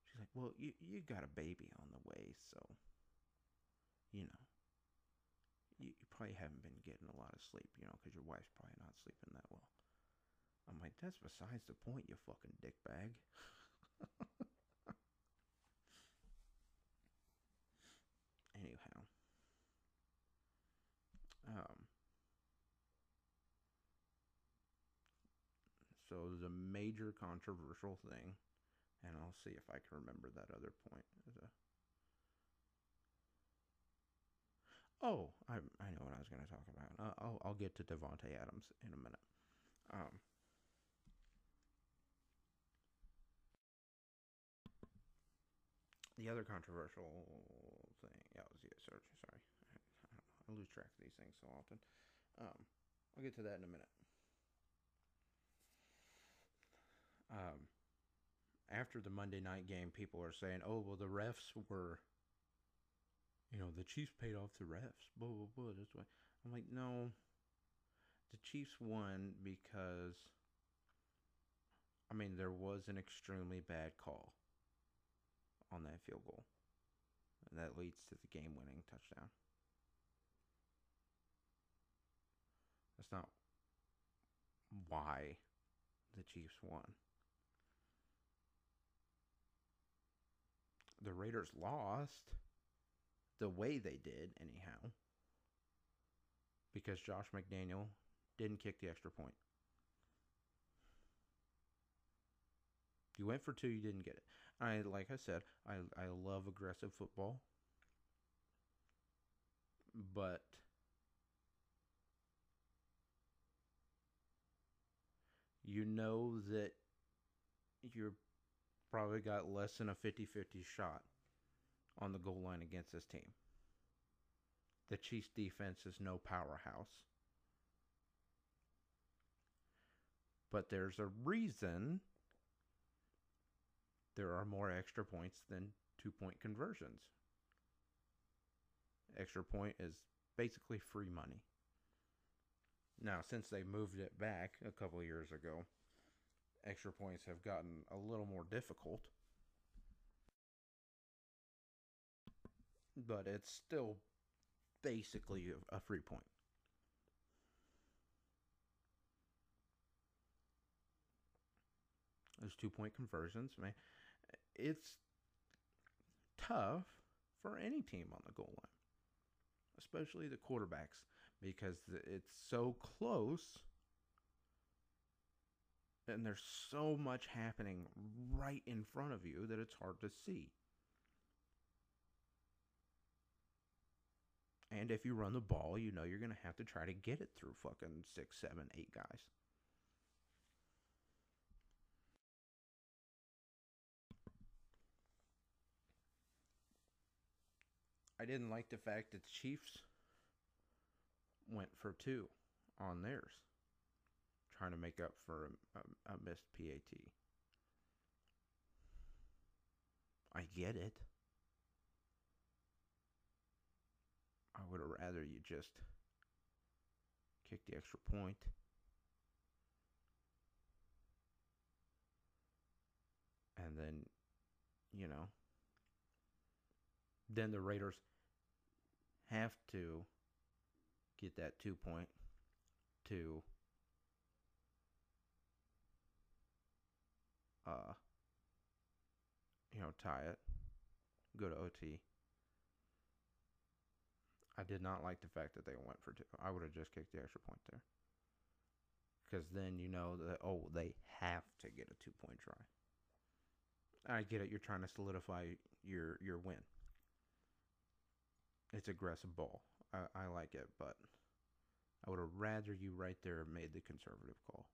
She's like, "Well, you you got a baby on the way, so you know, you, you probably haven't been getting a lot of sleep, you know, because your wife's probably not sleeping that well. I'm like, that's besides the point, you fucking dickbag. *laughs* Anyhow. Um. So it was a major controversial thing, and I'll see if I can remember that other point. A Oh, I I know what I was going to talk about. Uh, I'll I'll get to Davante Adams in a minute. Um, the other controversial thing, yeah, was yeah, search. Sorry, I, I, lose track of these things so often. Um, I'll get to that in a minute. Um, after the Monday night game, people are saying, "Oh, well, the refs were, you know, the Chiefs paid off the refs." Blah blah blah. This way, I'm like, no. The Chiefs won because, I mean, there was an extremely bad call on that field goal. And that leads to the game winning touchdown. That's not why the Chiefs won. The Raiders lost the way they did, anyhow, because Josh McDaniel didn't kick the extra point. You went for two, you didn't get it. I like I said, I I love aggressive football. But you know that you're probably got less than a 50-50 shot on the goal line against this team. The Chiefs defense is no powerhouse. But there's a reason there are more extra points than two point conversions. Extra point is basically free money. Now, since they moved it back a couple years ago, extra points have gotten a little more difficult. But it's still basically a free point. There's two point conversions, man it's tough for any team on the goal line, especially the quarterbacks, because it's so close and there's so much happening right in front of you that it's hard to see. And if you run the ball, you know you're going to have to try to get it through fucking six, seven, eight guys. I didn't like the fact that the Chiefs went for two on theirs, trying to make up for a, a, a missed PAT. I get it. I would have rather you just kick the extra point. And then, you know, then the Raiders have to get that two point to uh you know tie it go to ot i did not like the fact that they went for two. I would have just kicked the extra point there. Because then you know that oh they have to get a two point try. I get it. You're trying to solidify your your win. It's aggressive ball. I, I like it, but I would have rather you right there made the conservative call.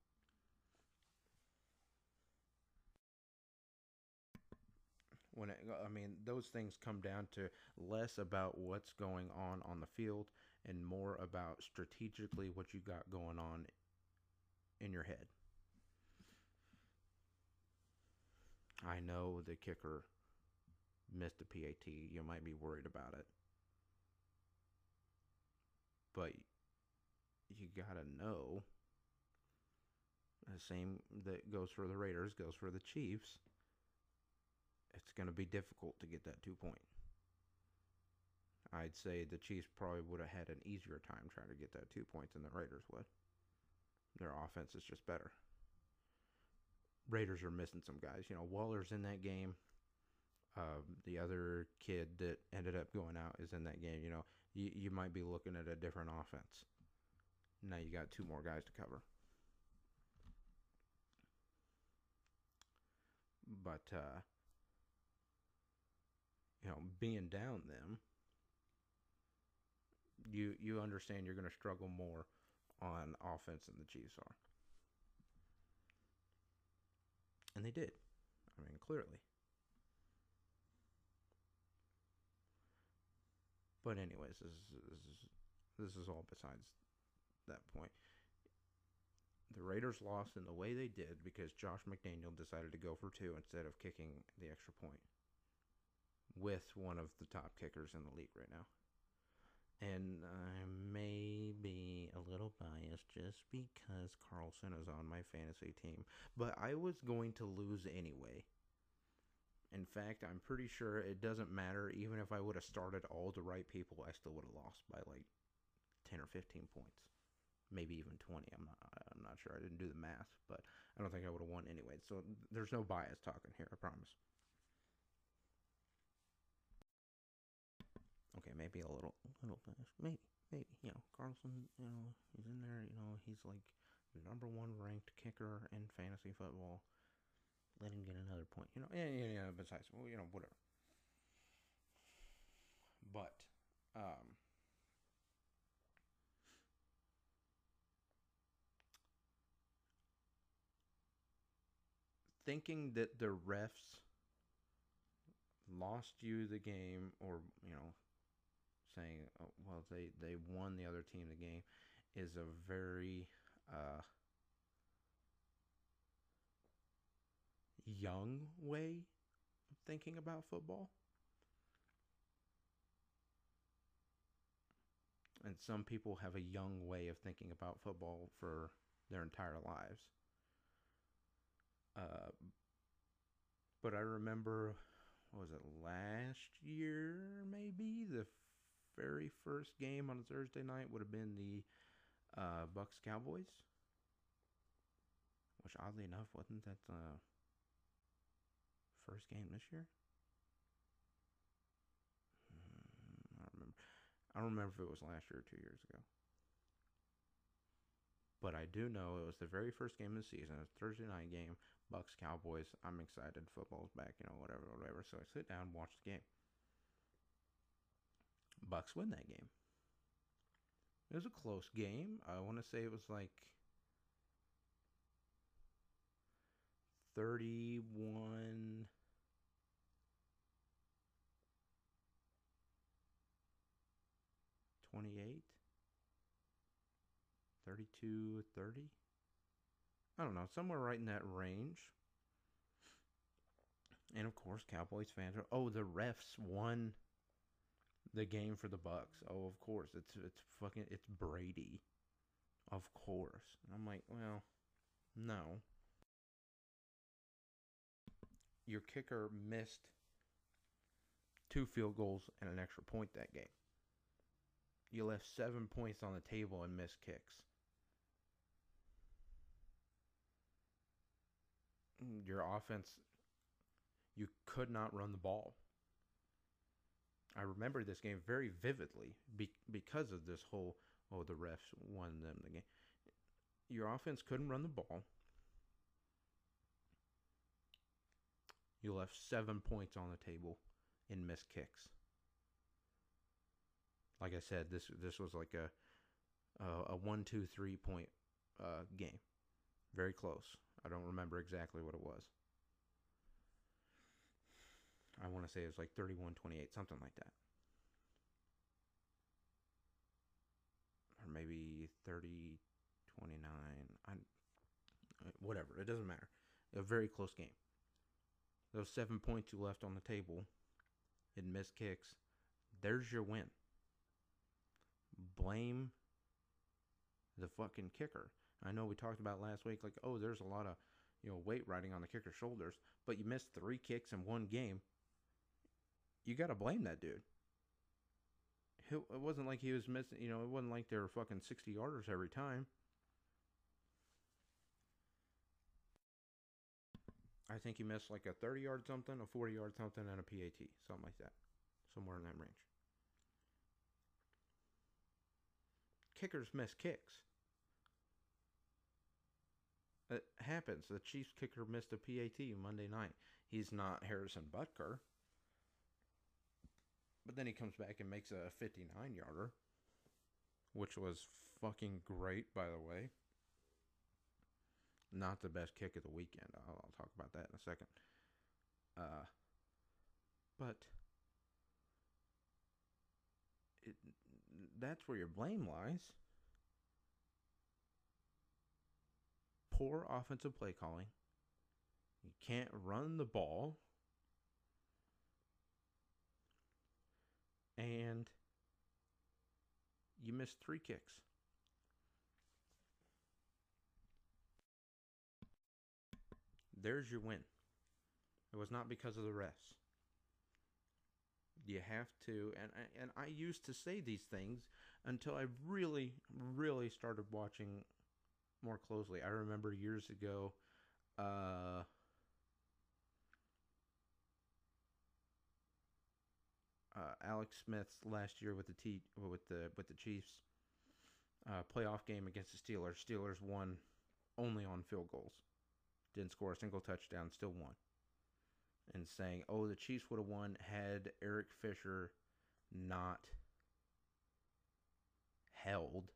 When it, I mean, those things come down to less about what's going on on the field and more about strategically what you got going on in your head. I know the kicker missed a PAT. You might be worried about it but you gotta know the same that goes for the Raiders goes for the Chiefs. It's going to be difficult to get that two point. I'd say the Chiefs probably would have had an easier time trying to get that two points than the Raiders would. Their offense is just better. Raiders are missing some guys. You know, Waller's in that game. Um, the other kid that ended up going out is in that game. You know, you, you might be looking at a different offense. Now you got two more guys to cover. but uh, you know, being down them, you you understand you're going to struggle more on offense than the Chiefs are, and they did. I mean, clearly. But anyways, this is, this is this is all besides that point. The Raiders lost in the way they did because Josh McDaniel decided to go for two instead of kicking the extra point with one of the top kickers in the league right now. And I may be a little biased just because Carlson is on my fantasy team, but I was going to lose anyway. In fact, I'm pretty sure it doesn't matter. Even if I would have started all the right people, I still would have lost by like 10 or 15 points. Maybe even 20. I'm not I'm not sure. I didn't do the math, but I don't think I would have won anyway. So there's no bias talking here, I promise. Okay, maybe a little little. Maybe maybe, you know, Carlson, you know, he's in there, you know, he's like the number one ranked kicker in fantasy football let him get another point. You know, yeah, yeah, yeah. Besides, well, you know, whatever. But, um, thinking that the refs lost you the game, or you know, saying, oh, well, they they won the other team the game, is a very uh, young way of thinking about football. And some people have a young way of thinking about football for their entire lives. Uh, but I remember, what was it, last year maybe? The very first game on a Thursday night would have been the uh, Bucs Cowboys. Which oddly enough wasn't that uh, first game this year? Hmm, I don't remember. I don't remember if it was last year or two years ago. But I do know it was the very first game of the season. Was Thursday night game, Bucs Cowboys. I'm excited. Football's back, you know, whatever, whatever. So I sit down, watch the game. Bucs win that game. It was a close game. I want to say it was like 31 28 32 30 I don't know, somewhere right in that range. And of course, Cowboys fans are oh, the refs won the game for the Bucs. Oh, of course, it's it's fucking it's Brady. Of course. And I'm like, well, no. Your kicker missed two field goals and an extra point that game. You left seven points on the table and missed kicks. Your offense, you could not run the ball. I remember this game very vividly be- because of this whole, oh, the refs won them the game. Your offense couldn't run the ball. You left seven points on the table in missed kicks like I said, this this was like a a, a one two three point uh, game, very close. I don't remember exactly what it was. I want to say it was like 31-28, something like that. Or maybe 30 29. I, uh, whatever, it doesn't matter. A very close game. Those seven points you left on the table in missed kicks, there's your win blame the fucking kicker. I know we talked about last week, like, oh, there's a lot of, you know, weight riding on the kicker's shoulders, but you missed three kicks in one game. You got to blame that dude. It wasn't like he was missing, you know, it wasn't like they were fucking 60 yarders every time. I think he missed like a 30 yard something, a 40 yard something, and a PAT, something like that. Somewhere in that range. kickers miss kicks. It happens. The Chiefs kicker missed a PAT Monday night. He's not Harrison Butker. But then he comes back and makes a 59 yarder, which was fucking great, by the way. Not the best kick of the weekend. I'll, I'll talk about that in a second. Uh, but it, that's where your blame lies. Poor offensive play calling. You can't run the ball. And you missed three kicks. There's your win. It was not because of the refs. You have to, and and I used to say these things until I really, really started watching more closely. I remember years ago, uh, uh, Alex Smith's last year with the T with the with the Chiefs uh, playoff game against the Steelers. Steelers won only on field goals, didn't score a single touchdown, still won. And saying, "Oh, the Chiefs would have won had Eric Fisher not held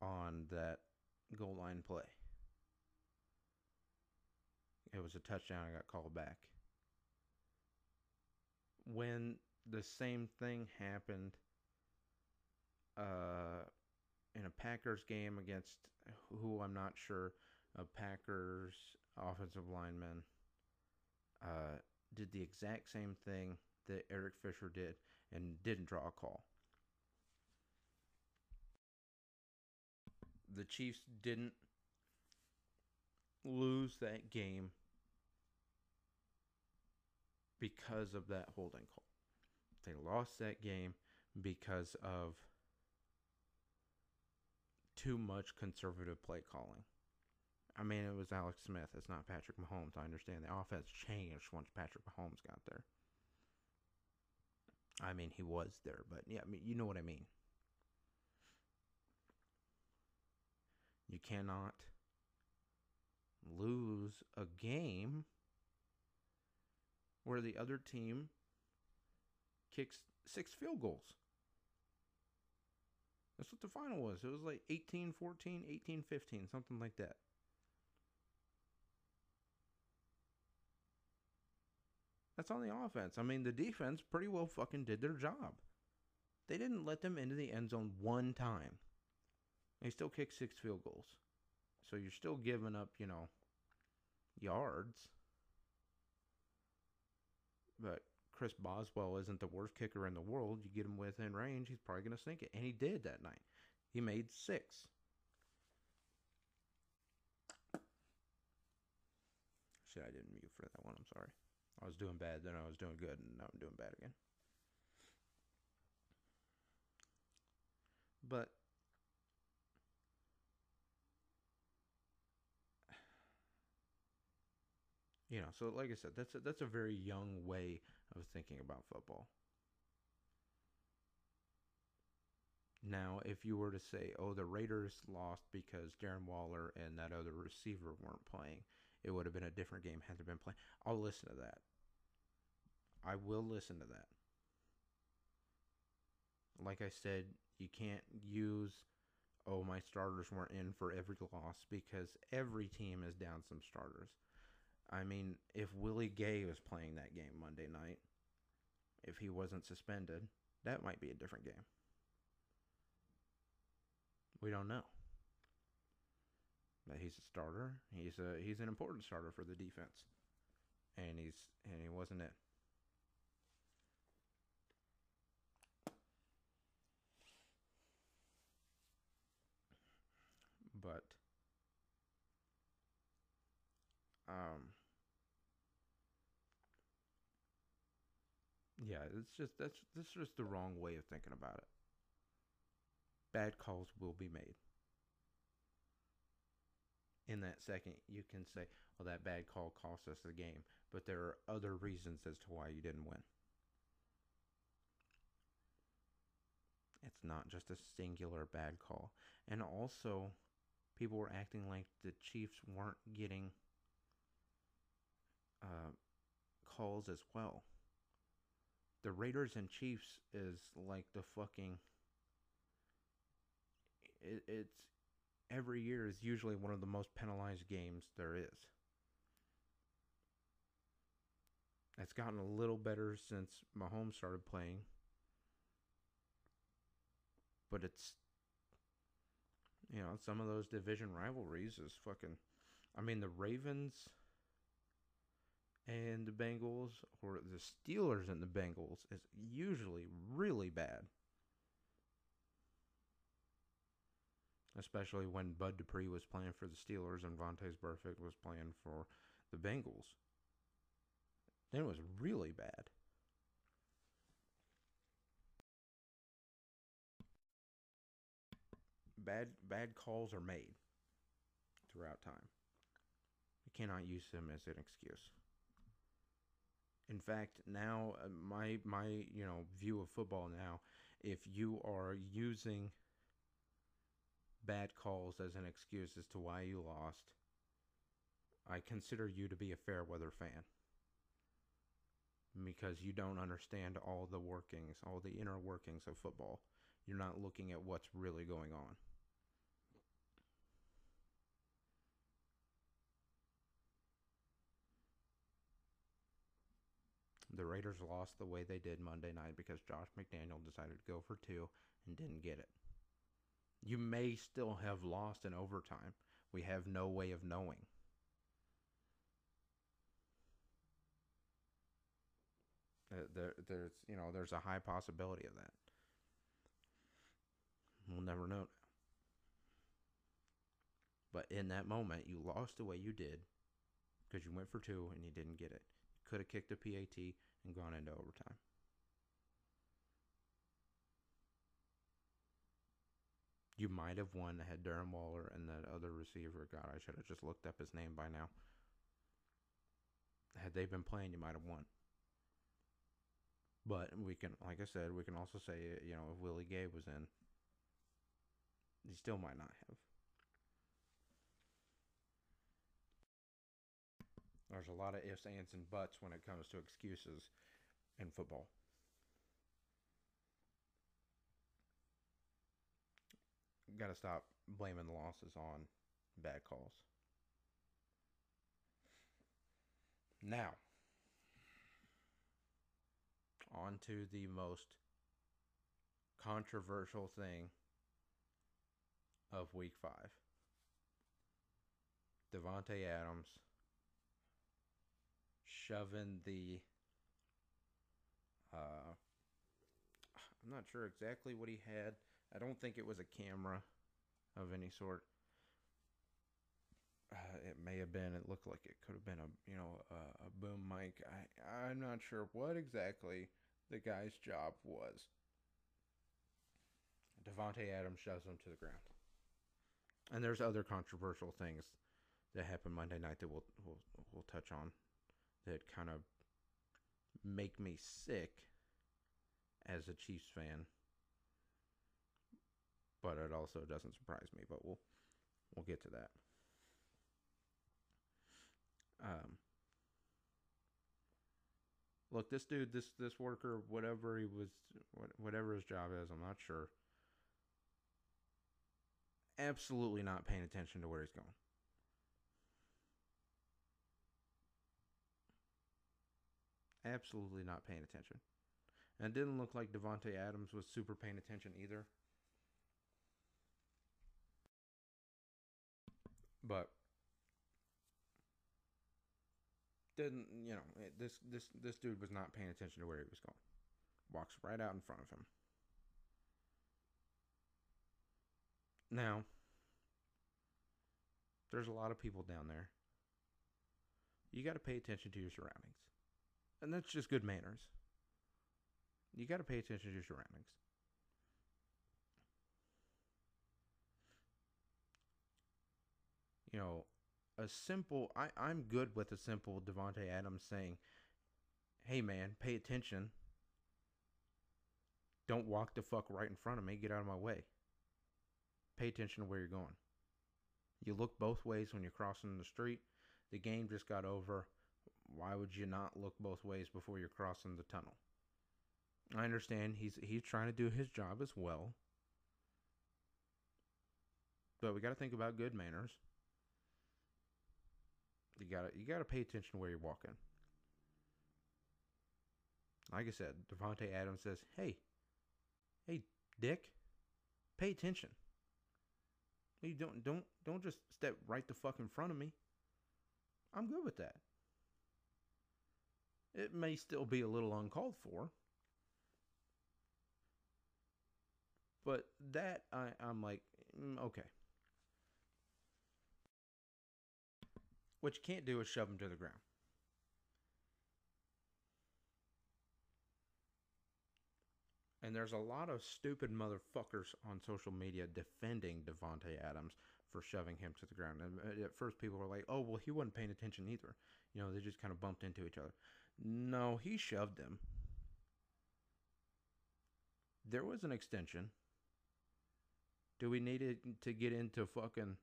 on that goal line play." It was a touchdown. I got called back when the same thing happened uh, in a Packers game against who I'm not sure, a Packers offensive lineman uh, did the exact same thing that Eric Fisher did and didn't draw a call. The Chiefs didn't lose that game because of that holding call. They lost that game because of too much conservative play calling. I mean, it was Alex Smith. It's not Patrick Mahomes. I understand the offense changed once Patrick Mahomes got there. I mean, he was there, but yeah, I mean, you know what I mean. You cannot lose a game where the other team kicks six field goals. That's what the final was. It was like 18 14, 18 15, something like that. That's on the offense. I mean, the defense pretty well fucking did their job. They didn't let them into the end zone one time. They still kicked six field goals. So you're still giving up, you know, yards. But Chris Boswell isn't the worst kicker in the world. You get him within range, he's probably going to sink it. And he did that night. He made six. Shit, I didn't mute for that one. I'm sorry. I was doing bad, then I was doing good, and now I'm doing bad again. But You know, so like I said, that's a, that's a very young way of thinking about football. Now, if you were to say, "Oh, the Raiders lost because Darren Waller and that other receiver weren't playing," it would have been a different game had they been playing. I'll listen to that. I will listen to that. Like I said, you can't use, "Oh, my starters weren't in for every loss," because every team is down some starters. I mean, if Willie Gay was playing that game Monday night, if he wasn't suspended, that might be a different game. We don't know. But he's a starter. He's a he's an important starter for the defense. And he's and he wasn't it. But um Yeah, it's just that's that's just the wrong way of thinking about it. Bad calls will be made. In that second, you can say, "Well, that bad call cost us the game," but there are other reasons as to why you didn't win. It's not just a singular bad call. And also, people were acting like the Chiefs weren't getting uh, calls as well. The Raiders and Chiefs is like the fucking. It, it's every year is usually one of the most penalized games there is. It's gotten a little better since Mahomes started playing. But it's you know, some of those division rivalries is fucking I mean the Ravens and the Bengals or the Steelers and the Bengals is usually really bad. Especially when Bud Dupree was playing for the Steelers and Vontaze Burfict was playing for the Bengals. Then it was really bad. Bad bad calls are made throughout time. You cannot use them as an excuse. In fact, now uh, my my you know view of football now, if you are using bad calls as an excuse as to why you lost, I consider you to be a fair weather fan because you don't understand all the workings, all the inner workings of football. You're not looking at what's really going on. The Raiders lost the way they did Monday night because Josh McDaniel decided to go for two and didn't get it. You may still have lost in overtime. We have no way of knowing. Uh, there, there's, you know, there's a high possibility of that. We'll never know. But in that moment, you lost the way you did because you went for two and you didn't get it. Could have kicked a PAT and gone into overtime. You might have won had Darren Waller and that other receiver. God, I should have just looked up his name by now. Had they been playing, you might have won. But we can, like I said, we can also say, you know, if Willie Gay was in, he still might not have. There's a lot of ifs, ands, and buts when it comes to excuses in football. Got to stop blaming the losses on bad calls. Now, on to the most controversial thing of week five. Davante Adams shoving the uh, I'm not sure exactly what he had. I don't think it was a camera of any sort. Uh, it may have been. It looked like it could have been a you know a, a boom mic. I I'm not sure what exactly the guy's job was. Davante Adams shoves him to the ground. And there's other controversial things that happened Monday night that we'll we'll, we'll touch on that kind of make me sick as a Chiefs fan. But it also doesn't surprise me, but we'll we'll get to that. Um look, this dude, this this worker, whatever he was, whatever his job is, I'm not sure. Absolutely not paying attention to where he's going. Absolutely not paying attention. And it didn't look like Davante Adams was super paying attention either. But didn't you know this this this dude was not paying attention to where he was going. Walks right out in front of him. Now, there's a lot of people down there. You got to pay attention to your surroundings. And that's just good manners. You got to pay attention to your surroundings. You know, a simple I, I'm good with a simple Davante Adams saying, Hey man, pay attention. Don't walk the fuck right in front of me. Get out of my way. Pay attention to where you're going. You look both ways when you're crossing the street. The game just got over. Why would you not look both ways before you're crossing the tunnel? I understand he's he's trying to do his job as well. But we got to think about good manners. You got to you got to pay attention where you're walking. Like I said, Davante Adams says, "Hey, hey, Dick, pay attention. You don't don't don't just step right the fuck in front of me. I'm good with that. It may still be a little uncalled for, but that I I'm like mm, okay. What you can't do is shove him to the ground. And there's a lot of stupid motherfuckers on social media defending Davante Adams for shoving him to the ground. And uh, at first, people were like, "Oh, well, he wasn't paying attention either." You know, they just kind of bumped into each other. No, he shoved him. There was an extension. Do we need it to get into fucking,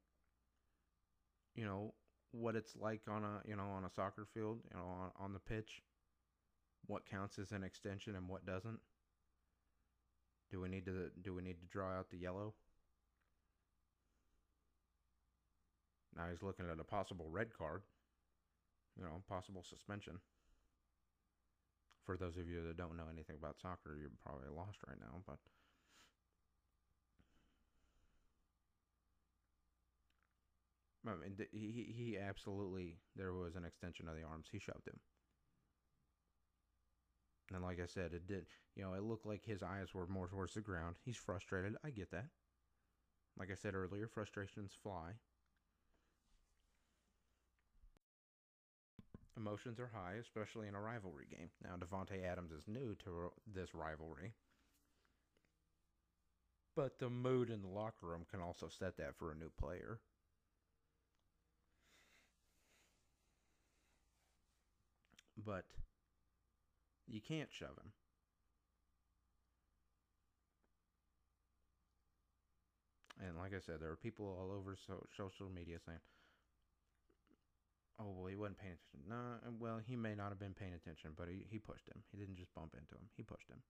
you know, what it's like on a you know on a soccer field, you know, on, on the pitch? What counts as an extension and what doesn't? Do we need to do we need to draw out the yellow? Now he's looking at a possible red card. You know, possible suspension. For those of you that don't know anything about soccer, you're probably lost right now, but I mean, he he absolutely there was an extension of the arms. He shoved him. And like I said, it did, you know, it looked like his eyes were more towards the ground. He's frustrated. I get that. Like I said earlier, frustrations fly. Emotions are high, especially in a rivalry game. Now, Davante Adams is new to this rivalry. But the mood in the locker room can also set that for a new player. But you can't shove him. And like I said, there are people all over so, social media saying, "Oh well, he wasn't paying attention." No, uh, well, he may not have been paying attention, but he, he pushed him. He didn't just bump into him. He pushed him.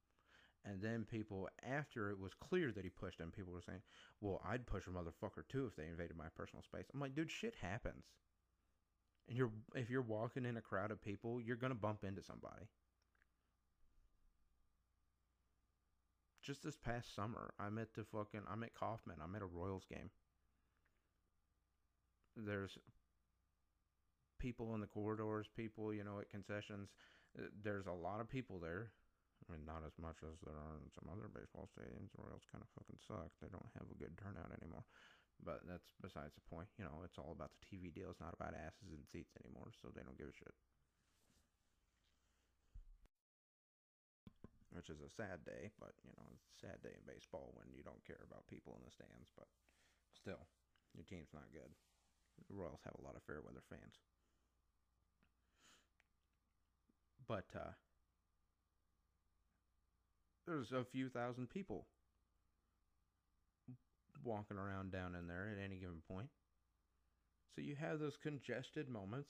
And then people, after it was clear that he pushed him, people were saying, "Well, I'd push a motherfucker too if they invaded my personal space." I'm like, dude, shit happens. And you're if you're walking in a crowd of people, you're gonna bump into somebody. just this past summer, I'm at the fucking I'm at Kauffman. I'm at a Royals game. There's people in the corridors, people, you know, at concessions. Uh, there's a lot of people there. I mean, not as much as there are in some other baseball stadiums. The Royals kind of fucking suck. They don't have a good turnout anymore. But that's besides the point. You know, it's all about the TV deal. It's not about asses and seats anymore, so they don't give a shit. which is a sad day, but you know, it's a sad day in baseball when you don't care about people in the stands, but still, your team's not good. The Royals have a lot of fair weather fans. But uh, there's a few thousand people walking around down in there at any given point. So you have those congested moments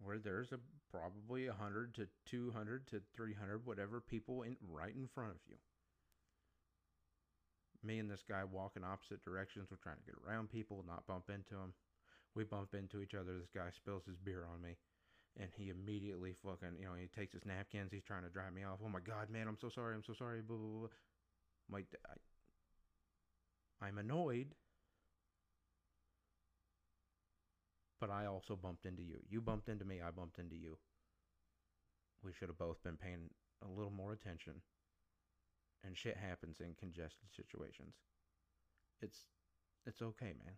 where there's a probably 100 to 200 to 300 whatever people in right in front of you. Me and this guy walk in opposite directions we're trying to get around people not bump into them we bump into each other. This guy spills his beer on me and he immediately fucking you know he takes his napkins he's trying to drive me off oh my god man i'm so sorry i'm so sorry blah blah blah I'm like I, i'm annoyed but I also bumped into you. You bumped into me, I bumped into you. We should have both been paying a little more attention. And shit happens in congested situations. It's it's okay, man.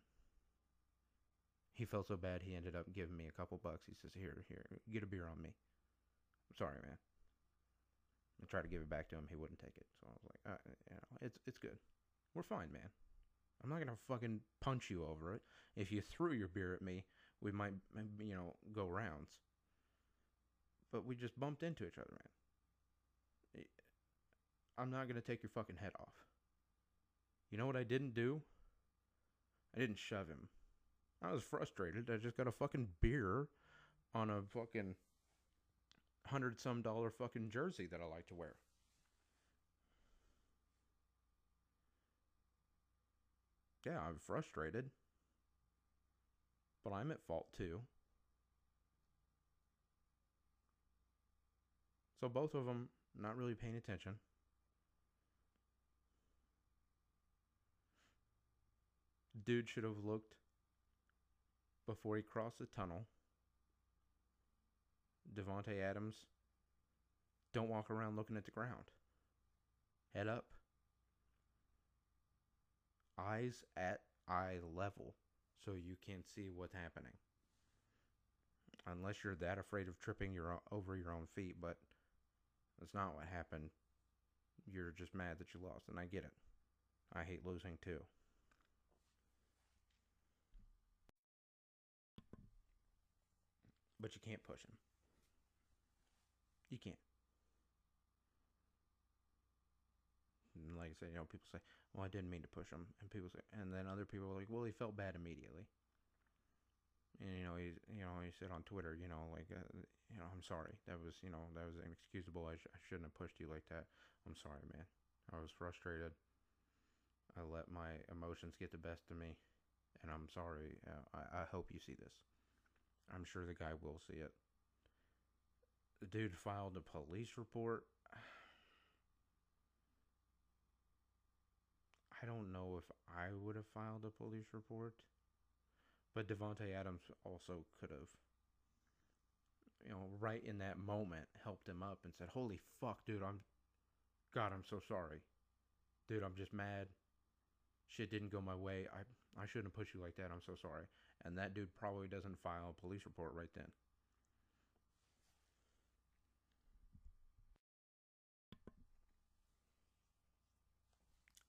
He felt so bad he ended up giving me a couple bucks. He says, "Here, here, get a beer on me." I'm sorry, man. I tried to give it back to him. He wouldn't take it. So I was like, uh, you know, it's it's good. We're fine, man. I'm not gonna fucking punch you over it. If you threw your beer at me, we might, you know, go rounds. But we just bumped into each other, man. I'm not to take your fucking head off. You know what I didn't do? I didn't shove him. I was frustrated. I just got a fucking beer on a fucking hundred some dollar fucking jersey that I like to wear. Yeah, I'm frustrated. But I'm at fault too. So both of them not really paying attention. Dude should have looked before he crossed the tunnel. Davante Adams, don't walk around looking at the ground. Head up. Eyes at eye level so you can see what's happening. Unless you're that afraid of tripping your over your own feet, but that's not what happened. You're just mad that you lost, and I get it. I hate losing too. But you can't push him. You can't. And like I said, you know, people say, "Well, I didn't mean to push him," and people say, and then other people are like, "Well, he felt bad immediately." And you know, he's you know, he said on Twitter, you know, like, uh, you know, I'm sorry. That was you know, that was inexcusable. I, sh- I shouldn't have pushed you like that. I'm sorry, man. I was frustrated. I let my emotions get the best of me, and I'm sorry. Uh, I, I hope you see this. I'm sure the guy will see it. The dude filed a police report. *sighs* I don't know if I would have filed a police report, but Davante Adams also could have, you know, right in that moment helped him up and said, "Holy fuck, dude! I'm, God, I'm so sorry, dude. I'm just mad. Shit didn't go my way. I I shouldn't have pushed you like that. I'm so sorry." And that dude probably doesn't file a police report right then.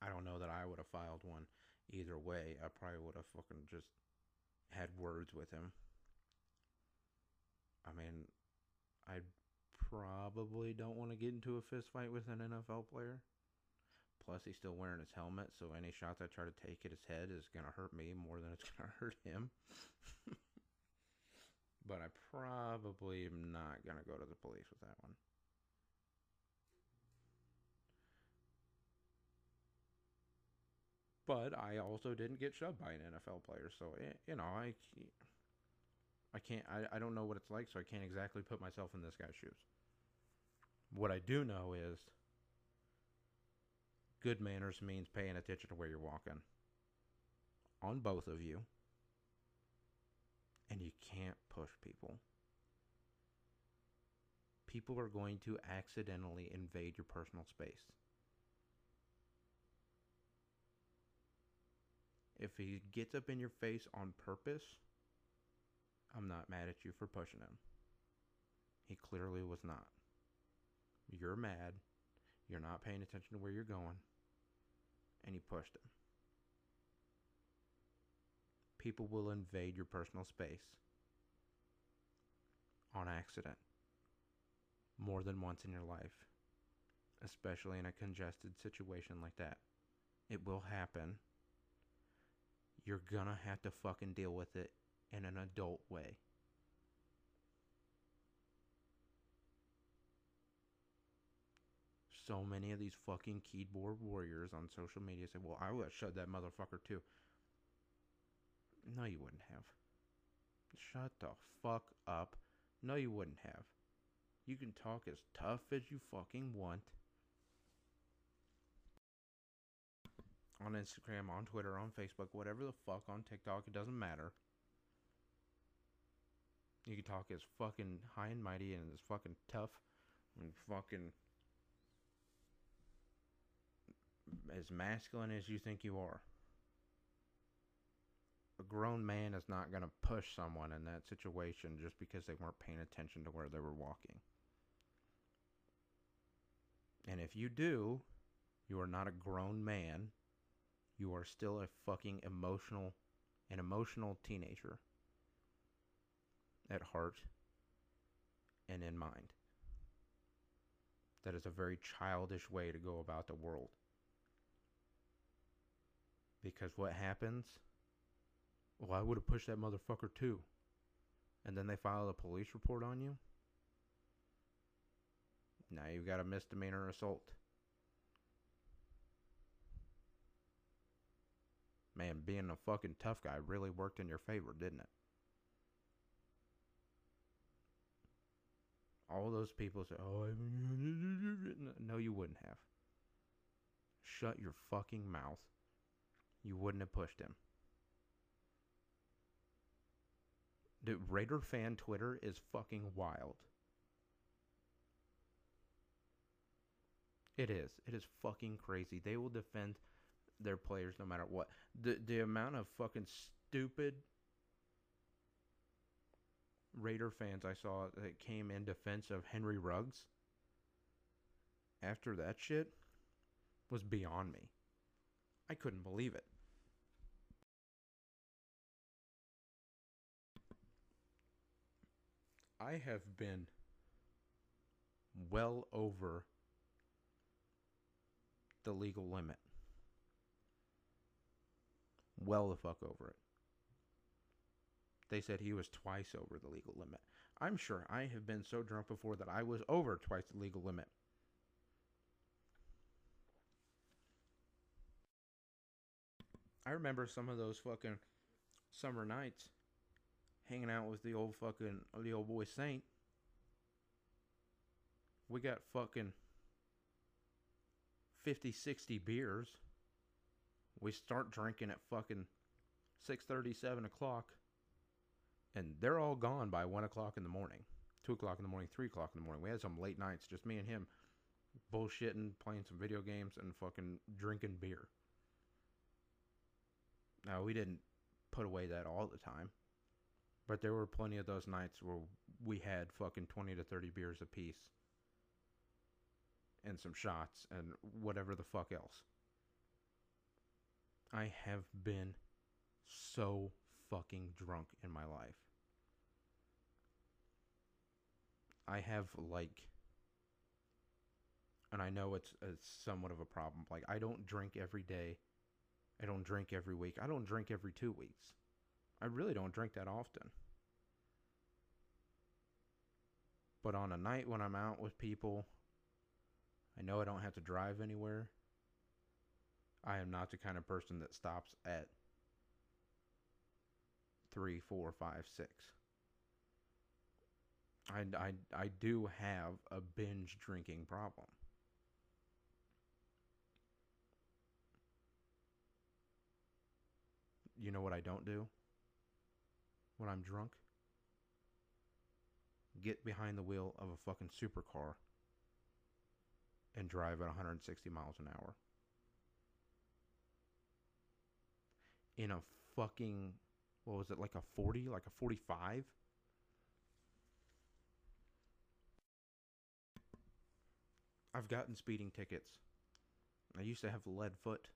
I don't know that I would have filed one either way. I probably would have fucking just had words with him. I mean, I probably don't want to get into a fist fight with an NFL player. Plus, he's still wearing his helmet, so any shots I try to take at his head is going to hurt me more than it's *laughs* going to hurt him. *laughs* but I probably am not going to go to the police with that one. But I also didn't get shoved by an NFL player, so eh, you know I, I can't. I, I don't know what it's like, so I can't exactly put myself in this guy's shoes. What I do know is good manners means paying attention to where you're walking. On both of you. And you can't push people. People are going to accidentally invade your personal space. If he gets up in your face on purpose, I'm not mad at you for pushing him. He clearly was not. You're mad. You're not paying attention to where you're going. And you pushed him. People will invade your personal space on accident more than once in your life, especially in a congested situation like that. It will happen you're gonna have to fucking deal with it in an adult way. So many of these fucking keyboard warriors on social media say, well, I would have shut that motherfucker too. No, you wouldn't have. Shut the fuck up. No, you wouldn't have. You can talk as tough as you fucking want. on Instagram, on Twitter, on Facebook, whatever the fuck, on TikTok, it doesn't matter. You can talk as fucking high and mighty and as fucking tough and fucking as masculine as you think you are. A grown man is not going to push someone in that situation just because they weren't paying attention to where they were walking. And if you do, you are not a grown man you are still a fucking emotional, an emotional teenager at heart and in mind. That is a very childish way to go about the world. Because what happens? Well, I would have pushed that motherfucker too. And then they file a police report on you? Now you've got a misdemeanor assault. Man, being a fucking tough guy really worked in your favor, didn't it? All those people say, "Oh, *laughs* no, you wouldn't have." Shut your fucking mouth. You wouldn't have pushed him. Dude, Raider fan Twitter is fucking wild. It is. It is fucking crazy. They will defend their players no matter what. The the amount of fucking stupid Raider fans I saw that came in defense of Henry Ruggs after that shit was beyond me. I couldn't believe it. I have been well over the legal limit. Well the fuck over it. They said he was twice over the legal limit. I'm sure I have been so drunk before that I was over twice the legal limit. I remember some of those fucking summer nights hanging out with the old fucking the old boy Saint. We got fucking 50, 60 beers. We start drinking at fucking 6.30, 7 o'clock. And they're all gone by 1 o'clock in the morning. 2 o'clock in the morning, 3 o'clock in the morning. We had some late nights, just me and him bullshitting, playing some video games, and fucking drinking beer. Now, we didn't put away that all the time. But there were plenty of those nights where we had fucking 20 to 30 beers apiece and some shots and whatever the fuck else. I have been so fucking drunk in my life. I have like and I know it's, it's somewhat of a problem. Like I don't drink every day. I don't drink every week. I don't drink every 2 weeks. I really don't drink that often. But on a night when I'm out with people, I know I don't have to drive anywhere. I am not the kind of person that stops at three, four, five, six. I, I, I do have a binge drinking problem. You know what I don't do? When I'm drunk? Get behind the wheel of a fucking supercar and drive at 160 miles an hour. In a fucking, what was it, like a 40, like a 45? I've gotten speeding tickets. I used to have lead foot.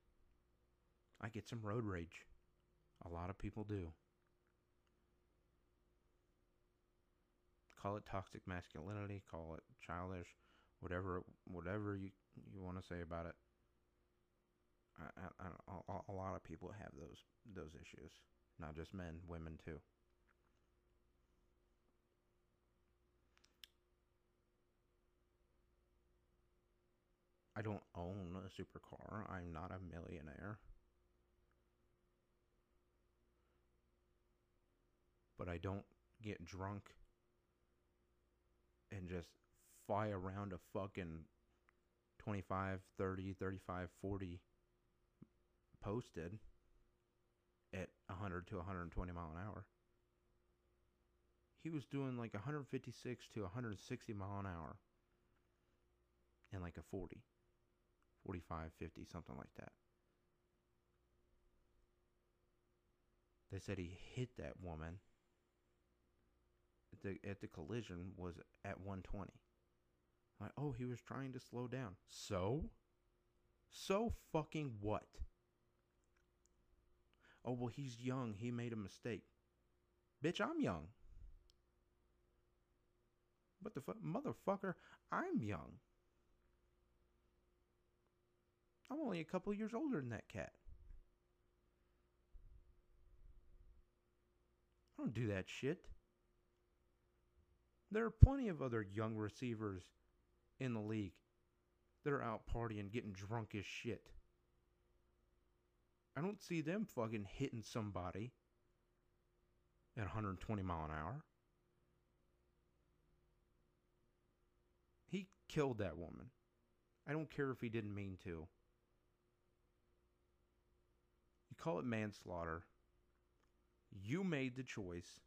I get some road rage. A lot of people do. Call it toxic masculinity, call it childish, whatever whatever you you want to say about it. I, I, I, a lot of people have those those issues, not just men, women too. I don't own a supercar. I'm not a millionaire. But I don't get drunk and just fly around a fucking 25, 30, 35, 40 posted at 100 to 120 mile an hour. He was doing like 156 to 160 mile an hour in like a 40, 45, 50, something like that. They said he hit that woman at the at the collision was at 120. Like, oh, he was trying to slow down. So? So fucking what? Oh, well, he's young. He made a mistake. Bitch, I'm young. What the fuck? Motherfucker, I'm young. I'm only a couple years older than that cat. I don't do that shit. There are plenty of other young receivers in the league that are out partying, getting drunk as shit. I don't see them fucking hitting somebody at 120 mile an hour. He killed that woman. I don't care if he didn't mean to. You call it manslaughter. You made the choice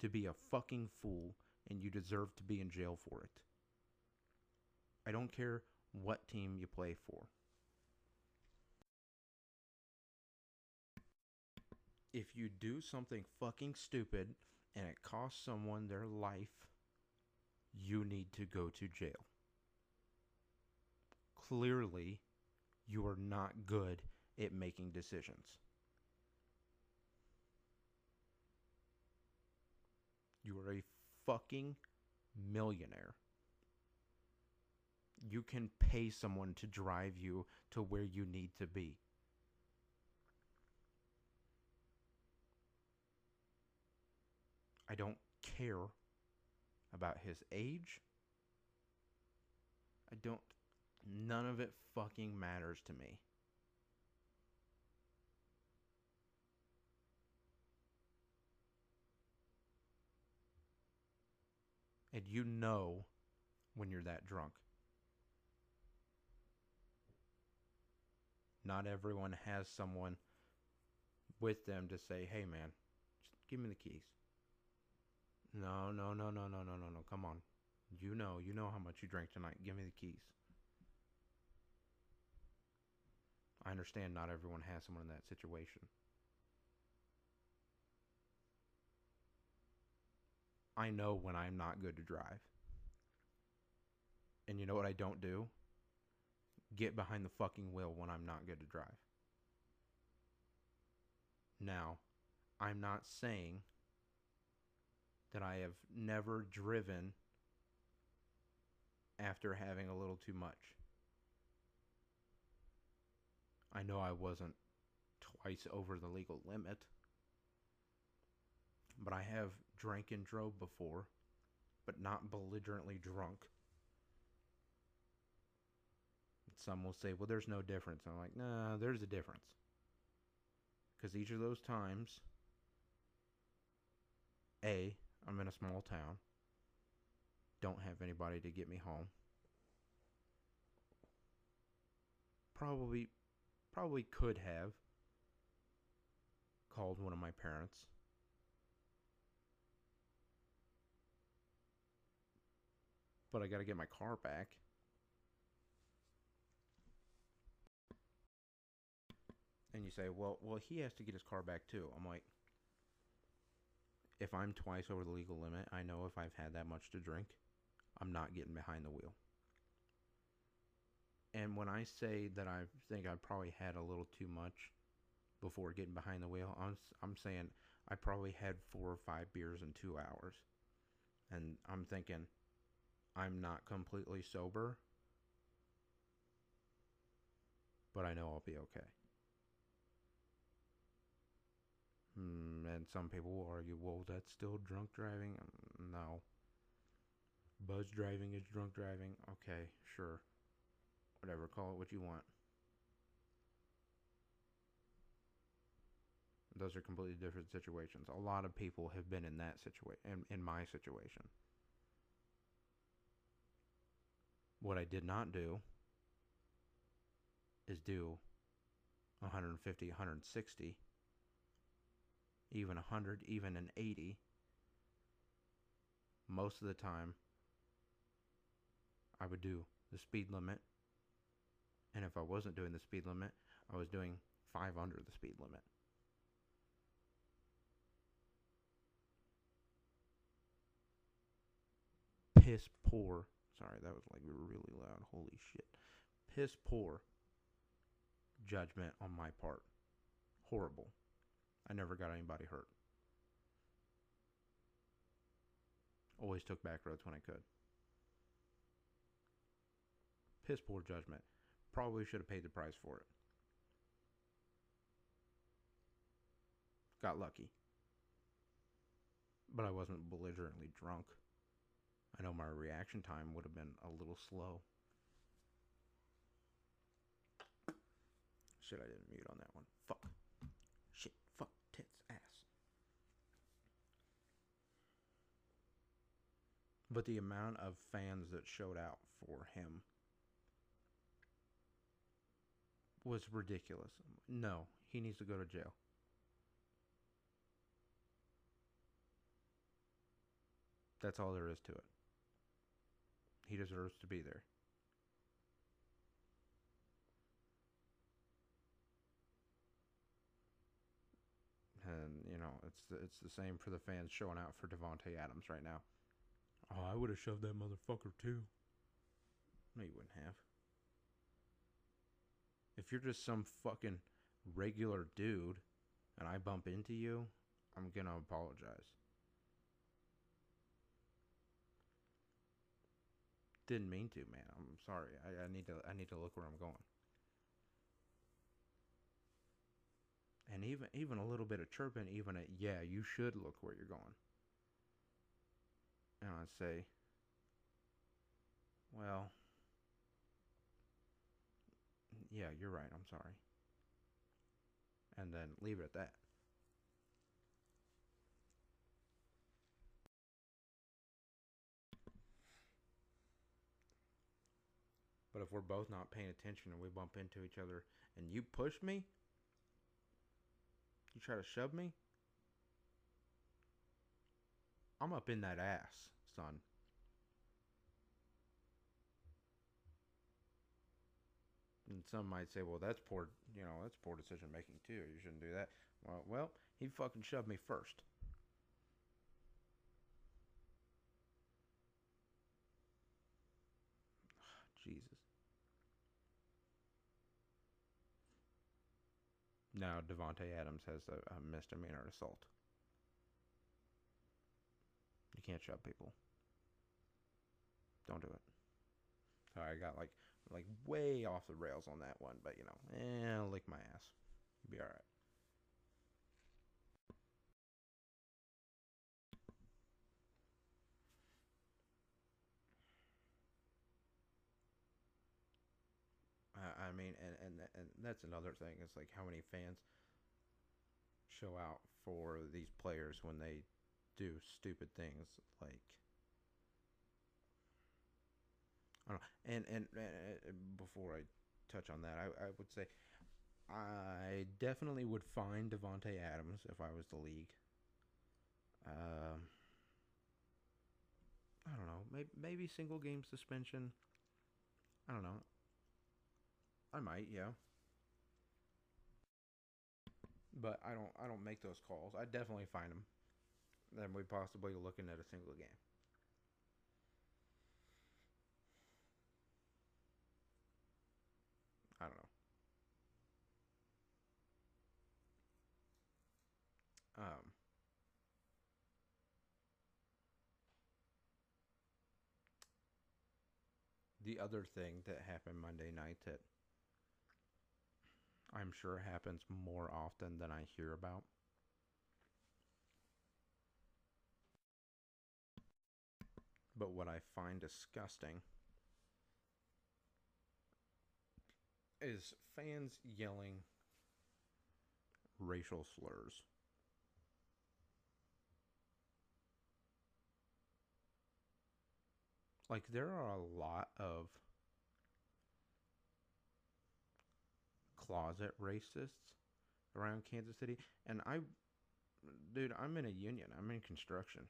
to be a fucking fool and you deserve to be in jail for it. I don't care what team you play for. If you do something fucking stupid and it costs someone their life, you need to go to jail. Clearly, you are not good at making decisions. You are a fucking millionaire. You can pay someone to drive you to where you need to be. I don't care about his age. I don't. None of it fucking matters to me. And you know when you're that drunk. Not everyone has someone with them to say, hey man, just give me the keys. No, no, no, no, no, no, no, no. Come on. You know, you know how much you drank tonight. Give me the keys. I understand not everyone has someone in that situation. I know when I'm not good to drive. And you know what I don't do? Get behind the fucking wheel when I'm not good to drive. Now, I'm not saying that I have never driven after having a little too much. I know I wasn't twice over the legal limit, but I have drank and drove before, but not belligerently drunk. Some will say, well, there's no difference. I'm like, nah, there's a difference. Because each of those times, A, I'm in a small town, don't have anybody to get me home. Probably, probably could have called one of my parents but I got to get my car back. And you say, well, well, he has to get his car back too. I'm like, if I'm twice over the legal limit, I know if I've had that much to drink, I'm not getting behind the wheel. And when I say that I think I probably had a little too much before getting behind the wheel, I'm I'm saying I probably had four or five beers in two hours, and I'm thinking I'm not completely sober, but I know I'll be okay. Hmm, and some people will argue, well, that's still drunk driving. Um, no. Buzz driving is drunk driving. Okay, sure. Whatever, call it what you want. Those are completely different situations. A lot of people have been in that situation, in, in my situation. What I did not do is do 150, 160, even 100, even an 80. Most of the time, I would do the speed limit. And if I wasn't doing the speed limit, I was doing 5 under the speed limit. Piss poor Sorry, that was like really loud. Holy shit. Piss poor judgment on my part. Horrible. I never got anybody hurt. Always took back roads when I could. Piss poor judgment. Probably should have paid the price for it. Got lucky. But I wasn't belligerently drunk. I know my reaction time would have been a little slow. Shit, I didn't mute on that one. Fuck. Shit, fuck, tits, ass. But the amount of fans that showed out for him was ridiculous. No, he needs to go to jail. That's all there is to it. He deserves to be there. And you know, it's the, it's the same for the fans showing out for Davante Adams right now. Oh, I would have shoved that motherfucker too. No, you wouldn't have. If you're just some fucking regular dude and I bump into you, I'm gonna apologize. Didn't mean to, man. I'm sorry. I, I need to I need to look where I'm going. And even even a little bit of chirping, even a yeah, you should look where you're going. And I'd say, well, yeah, you're right. I'm sorry. And then leave it at that. But if we're both not paying attention and we bump into each other and you push me, you try to shove me, I'm up in that ass, son. And some might say, well, that's poor, you know, that's poor decision making too. You shouldn't do that. Well, well, he fucking shoved me first. Jesus. Now Davante Adams has a, a misdemeanor assault. You can't shove people. Don't do it. Sorry, I got like like way off the rails on that one, but you know, eh, lick my ass. You'll be all right. I mean, and, and and that's another thing. It's like how many fans show out for these players when they do stupid things like I don't know. And, and and before I touch on that, I, I would say I definitely would find Davante Adams if I was the league. Um, I don't know. Maybe maybe single game suspension. I don't know. I might, yeah. But I don't I don't make those calls. I definitely find them. Then we possibly looking at a single game. I don't know. Um, the other thing that happened Monday night that I'm sure happens more often than I hear about. But what I find disgusting is fans yelling racial slurs. Like, there are a lot of closet racists around Kansas City. And I, dude, I'm in a union, I'm in construction.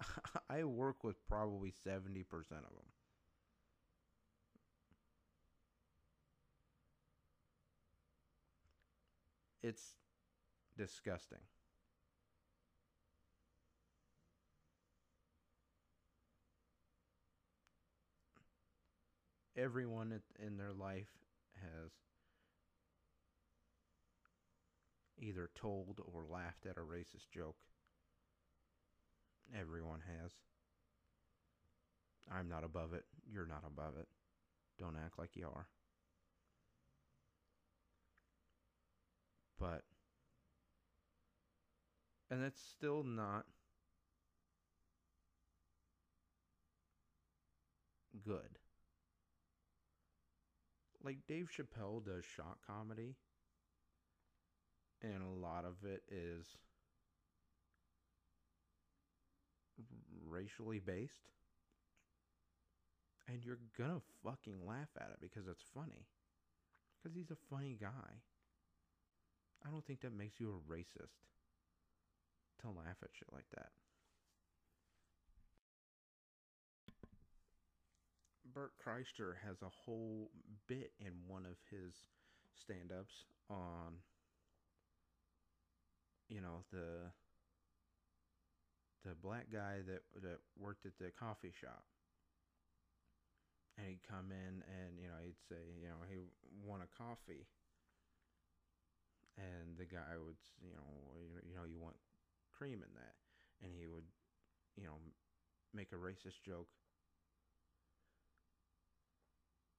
*laughs* I work with probably 70% of them. It's disgusting. Everyone in their life has either told or laughed at a racist joke. Everyone has. I'm not above it. You're not above it. Don't act like you are. But, and it's still not good. Like Dave Chappelle does shock comedy, and a lot of it is racially based. And you're gonna fucking laugh at it because it's funny. Because he's a funny guy. I don't think that makes you a racist to laugh at shit like that. Bert Kreischer has a whole bit in one of his stand ups on, you know, the the black guy that that worked at the coffee shop. And he'd come in and, you know, he'd say, you know, he want a coffee. And the guy would, you know, you know, you want cream in that. And he would, you know, make a racist joke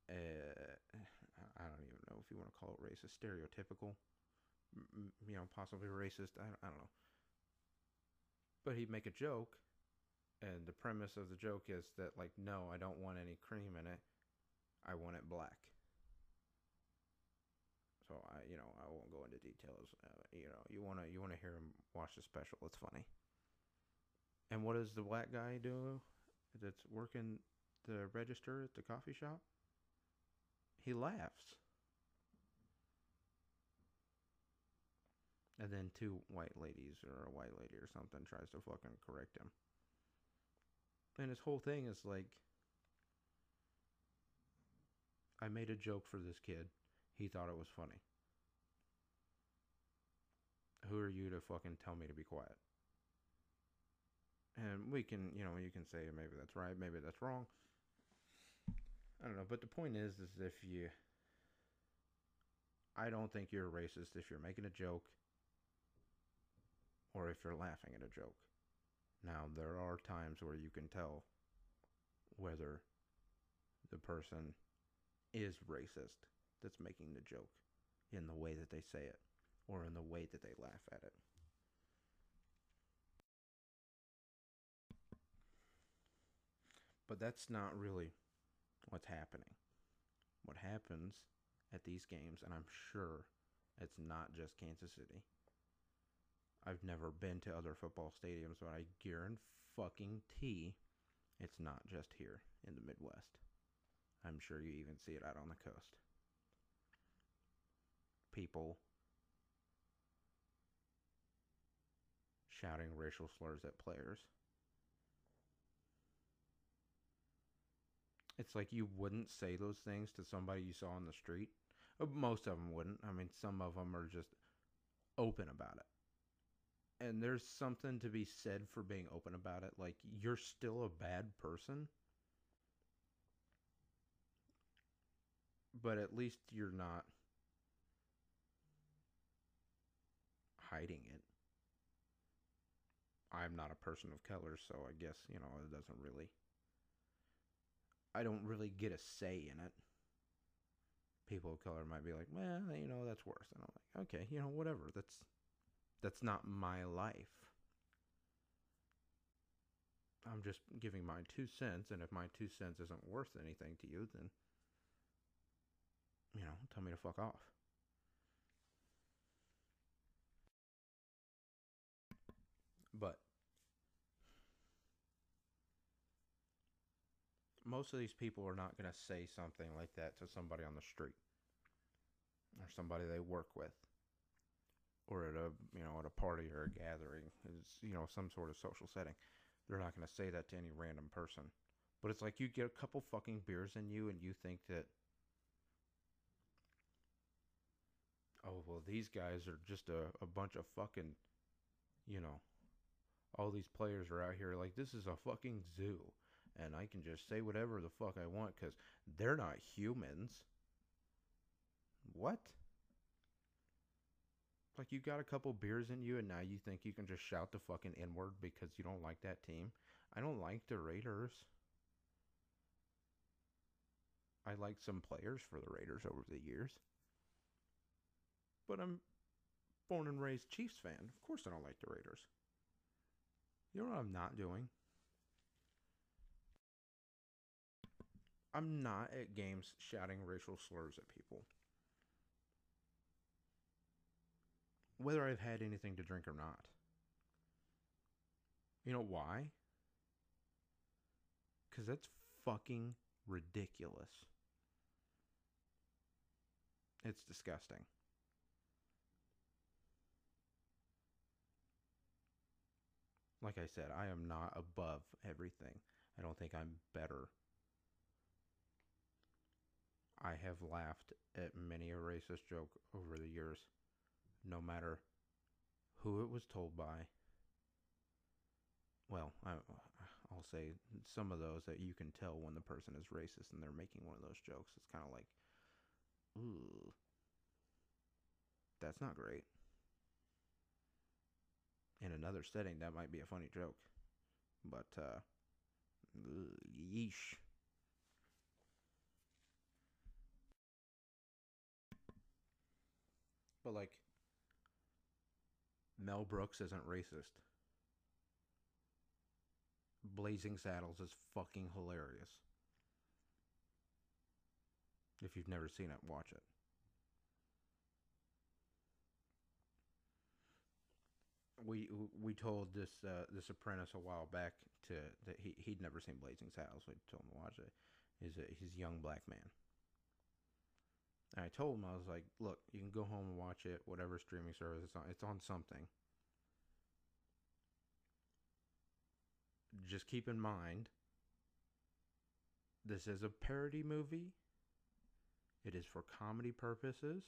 uh, I don't even know if you want to call it racist, stereotypical, you know, possibly racist. I, I don't know. But he'd make a joke, and the premise of the joke is that, like, no, I don't want any cream in it. I want it black. So I, you know, I won't go into details. Uh, you know, you wanna you wanna hear him watch the special. It's funny. And what does the black guy do? That's working the register at the coffee shop he laughs. And then two white ladies or a white lady or something tries to fucking correct him. And his whole thing is like I made a joke for this kid. He thought it was funny. Who are you to fucking tell me to be quiet? And we can, you know, you can say maybe that's right, maybe that's wrong. I don't know, but the point is, is if you, I don't think you're a racist if you're making a joke or if you're laughing at a joke. Now, there are times where you can tell whether the person is racist that's making the joke in the way that they say it or in the way that they laugh at it. But that's not really what's happening. What happens at these games, and I'm sure it's not just Kansas City. I've never been to other football stadiums, but I guarantee it's not just here in the Midwest. I'm sure you even see it out on the coast. People shouting racial slurs at players. It's like you wouldn't say those things to somebody you saw on the street. Uh, most of them wouldn't. I mean, some of them are just open about it. And there's something to be said for being open about it. Like, you're still a bad person. But at least you're not hiding it. I'm not a person of color, so I guess, you know, it doesn't really I don't really get a say in it. People of color might be like, well, you know, that's worse. And I'm like, okay, you know, whatever. That's that's not my life. I'm just giving my two cents, and if my two cents isn't worth anything to you, then you know, tell me to fuck off. But most of these people are not going to say something like that to somebody on the street or somebody they work with or at a you know at a party or a gathering is you know some sort of social setting they're not going to say that to any random person but it's like you get a couple fucking beers in you and you think that oh well these guys are just a, a bunch of fucking you know all these players are out here like this is a fucking zoo and I can just say whatever the fuck I want because they're not humans. What? Like you got a couple beers in you and now you think you can just shout the fucking N word because you don't like that team? I don't like the Raiders. I like some players for the Raiders over the years. But I'm born and raised Chiefs fan. Of course I don't like the Raiders. You know what I'm not doing? I'm not at games shouting racial slurs at people. Whether I've had anything to drink or not. You know why? Because that's fucking ridiculous. It's disgusting. Like I said, I am not above everything. I don't think I'm better. I have laughed at many a racist joke over the years, no matter who it was told by. Well, I, I'll say some of those that you can tell when the person is racist and they're making one of those jokes. It's kind of like, ooh, that's not great. In another setting, that might be a funny joke, but uh, yeesh. But like, Mel Brooks isn't racist. Blazing Saddles is fucking hilarious. If you've never seen it, watch it. We we told this uh, this apprentice a while back to that he he'd never seen Blazing Saddles. We told him to watch it. He's a he's a young black man. And I told him I was like, look, you can go home and watch it, whatever streaming service it's on. It's on something. just keep in mind this is a parody movie. It is for comedy purposes.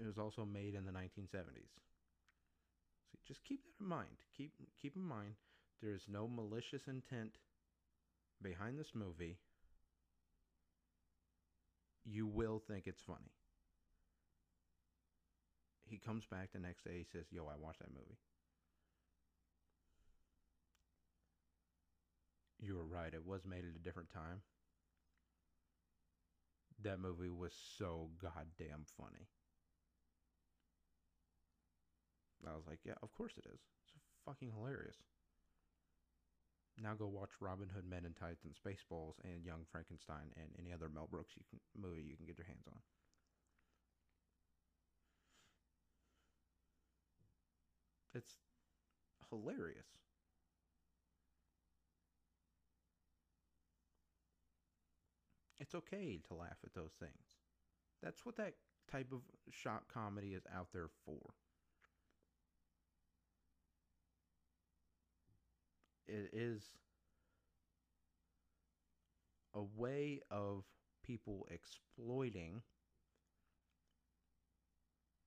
It was also made in the 1970s. So just keep that in mind. Keep keep in mind there is no malicious intent behind this movie. You will think it's funny. He comes back the next day. He says, "Yo, I watched that movie." you were right. It was made at a different time. That movie was so goddamn funny. I was like, yeah, of course it is. It's fucking hilarious. Now go watch Robin Hood Men in Tights and Spaceballs and Young Frankenstein and any other Mel Brooks you can, movie you can get your hands on. It's hilarious. It's okay to laugh at those things. That's what that type of shock comedy is out there for. It is a way of people exploiting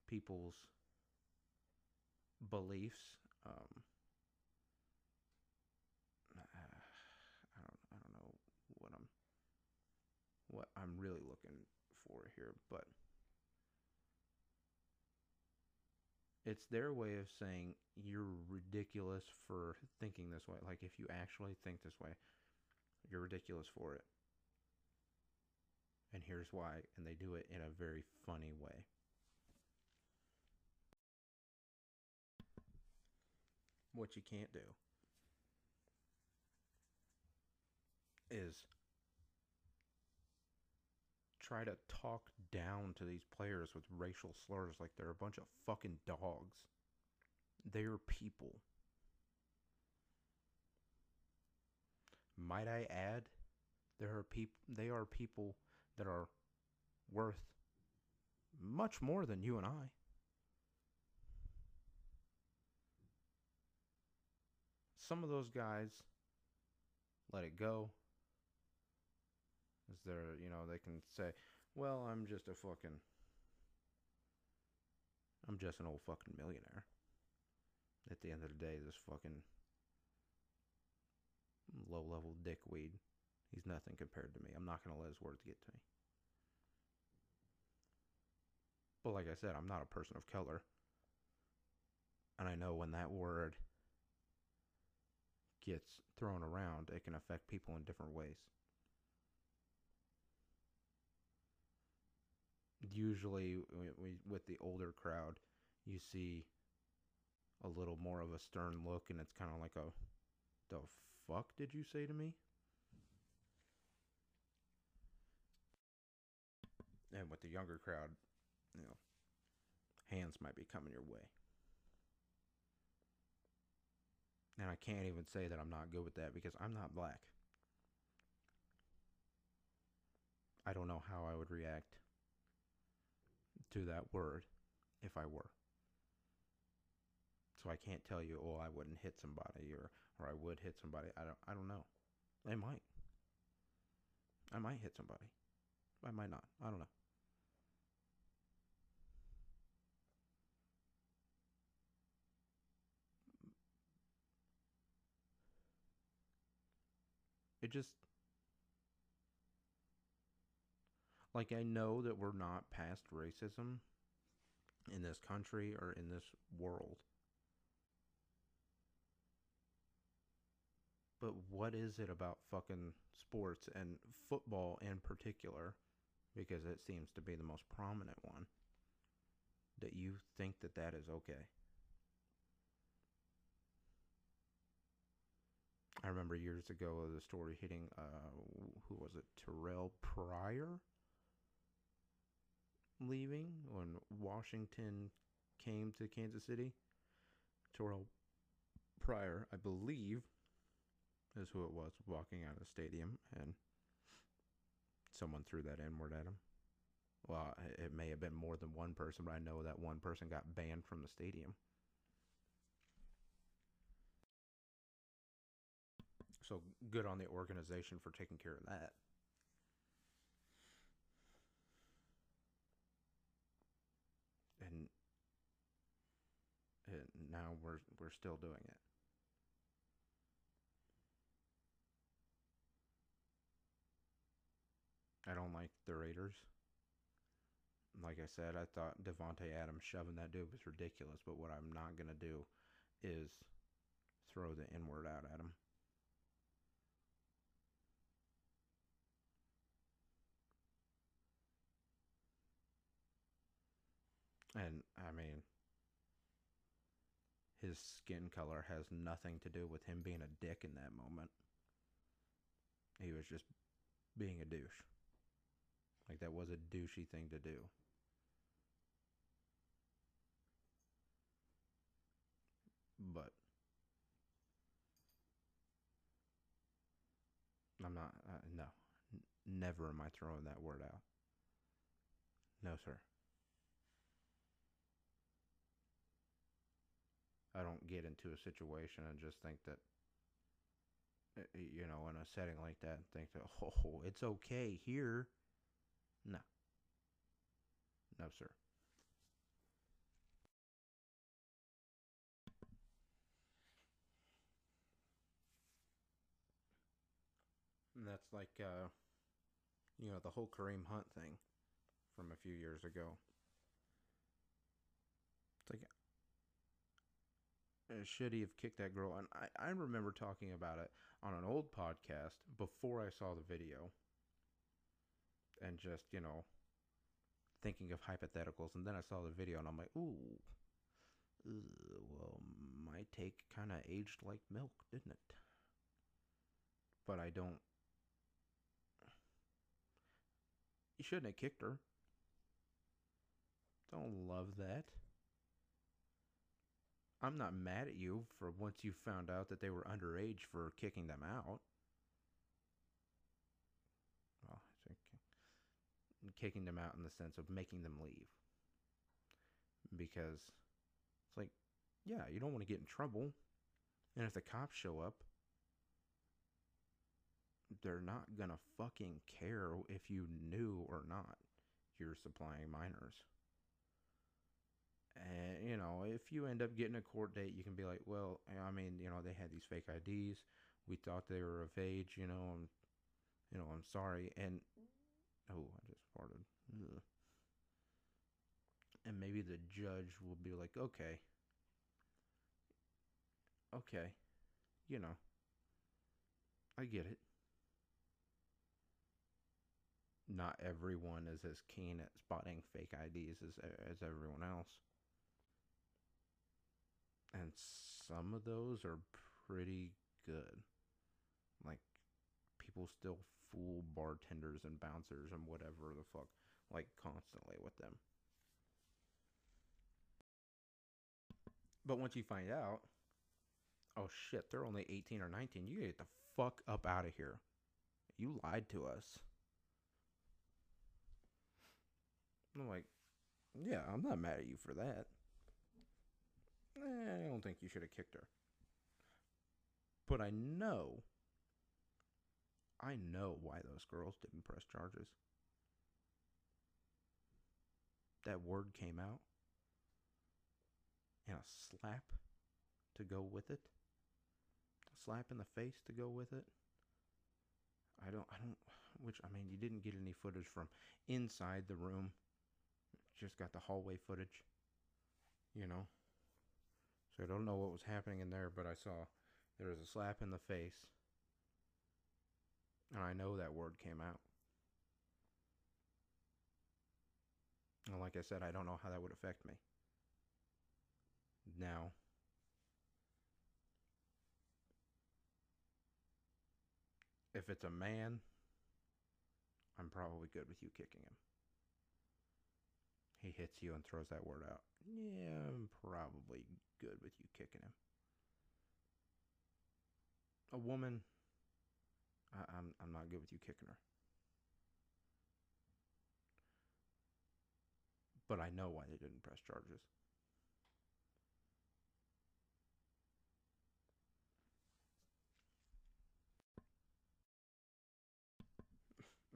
people's beliefs. Um, *sighs* what I'm really looking for here, but it's their way of saying you're ridiculous for thinking this way. Like if you actually think this way, you're ridiculous for it. And here's why, and they do it in a very funny way. What you can't do is try to talk down to these players with racial slurs like they're a bunch of fucking dogs. They're people. Might I add, there are people they are people that are worth much more than you and I. Some of those guys let it go. Is there, you know, they can say, well, I'm just a fucking, I'm just an old fucking millionaire. At the end of the day, this fucking low level dickweed, he's nothing compared to me. I'm not going to let his words get to me. But like I said, I'm not a person of color. And I know when that word gets thrown around, it can affect people in different ways. usually we, we, with the older crowd, you see a little more of a stern look, and it's kind of like a, the fuck did you say to me? And with the younger crowd, you know, hands might be coming your way. And I can't even say that I'm not good with that because I'm not black. I don't know how I would react to that word if I were. So I can't tell you, oh, I wouldn't hit somebody or or I would hit somebody. I don't I don't know. I might. I might hit somebody. I might not. I don't know. It just like I know that we're not past racism in this country or in this world. But what is it about fucking sports and football in particular, because it seems to be the most prominent one, that you think that that is okay? I remember years ago the story hitting, uh, who was it, Terrelle Pryor? Leaving when Washington came to Kansas City. Terrelle Pryor, I believe, is who it was walking out of the stadium, and someone threw that N word at him. Well, it may have been more than one person, but I know that one person got banned from the stadium. So good on the organization for taking care of that. And, now we're we're still doing it. I don't like the Raiders. Like I said, I thought Davante Adams shoving that dude was ridiculous, but what I'm not gonna do is throw the N word out at him. And I mean, his skin color has nothing to do with him being a dick in that moment. He was just being a douche. Like that was a douchey thing to do. But I'm not. Uh, no, N- never am I throwing that word out. No, sir. I don't get into a situation and just think that, uh, you know, in a setting like that, and think that, *laughs* oh, it's okay here. No. No, sir. And that's like, uh, you know, the whole Kareem Hunt thing from a few years ago. It's like, Uh, should he have kicked that girl? And I, I remember talking about it on an old podcast before I saw the video. And just, you know, thinking of hypotheticals. And then I saw the video and I'm like, ooh, well, my take kind of aged like milk, didn't it? But I don't. You shouldn't have kicked her. Don't love that. I'm not mad at you for once you found out that they were underage for kicking them out. Well, I think kicking them out in the sense of making them leave. Because it's like, yeah, you don't want to get in trouble. And if the cops show up, they're not going to fucking care if you knew or not you're supplying minors. And, you know, if you end up getting a court date, you can be like, well, I mean, you know, they had these fake IDs. We thought they were of age, you know, I'm, you know, I'm sorry. And, oh, I just farted. Ugh. And maybe the judge will be like, okay, okay, you know, I get it. Not everyone is as keen at spotting fake IDs as, as everyone else and some of those are pretty good. Like people still fool bartenders and bouncers and whatever the fuck. like constantly with them. But once you find out, oh shit, they're only 18 or 19, you get the fuck up out of here. You lied to us. I'm like, yeah, I'm not mad at you for that. Eh, I don't think you should have kicked her. But I know, I know why those girls didn't press charges. That word came out, and a slap to go with it, a slap in the face to go with it. I don't, I don't, which, I mean, you didn't get any footage from inside the room, just got the hallway footage, you know. So I don't know what was happening in there, but I saw there was a slap in the face. And I know that word came out. And like I said, I don't know how that would affect me. Now, if it's a man, I'm probably good with you kicking him. He hits you and throws that word out. Yeah, I'm probably good with you kicking him. A woman, I, I'm I'm not good with you kicking her. But I know why they didn't press charges.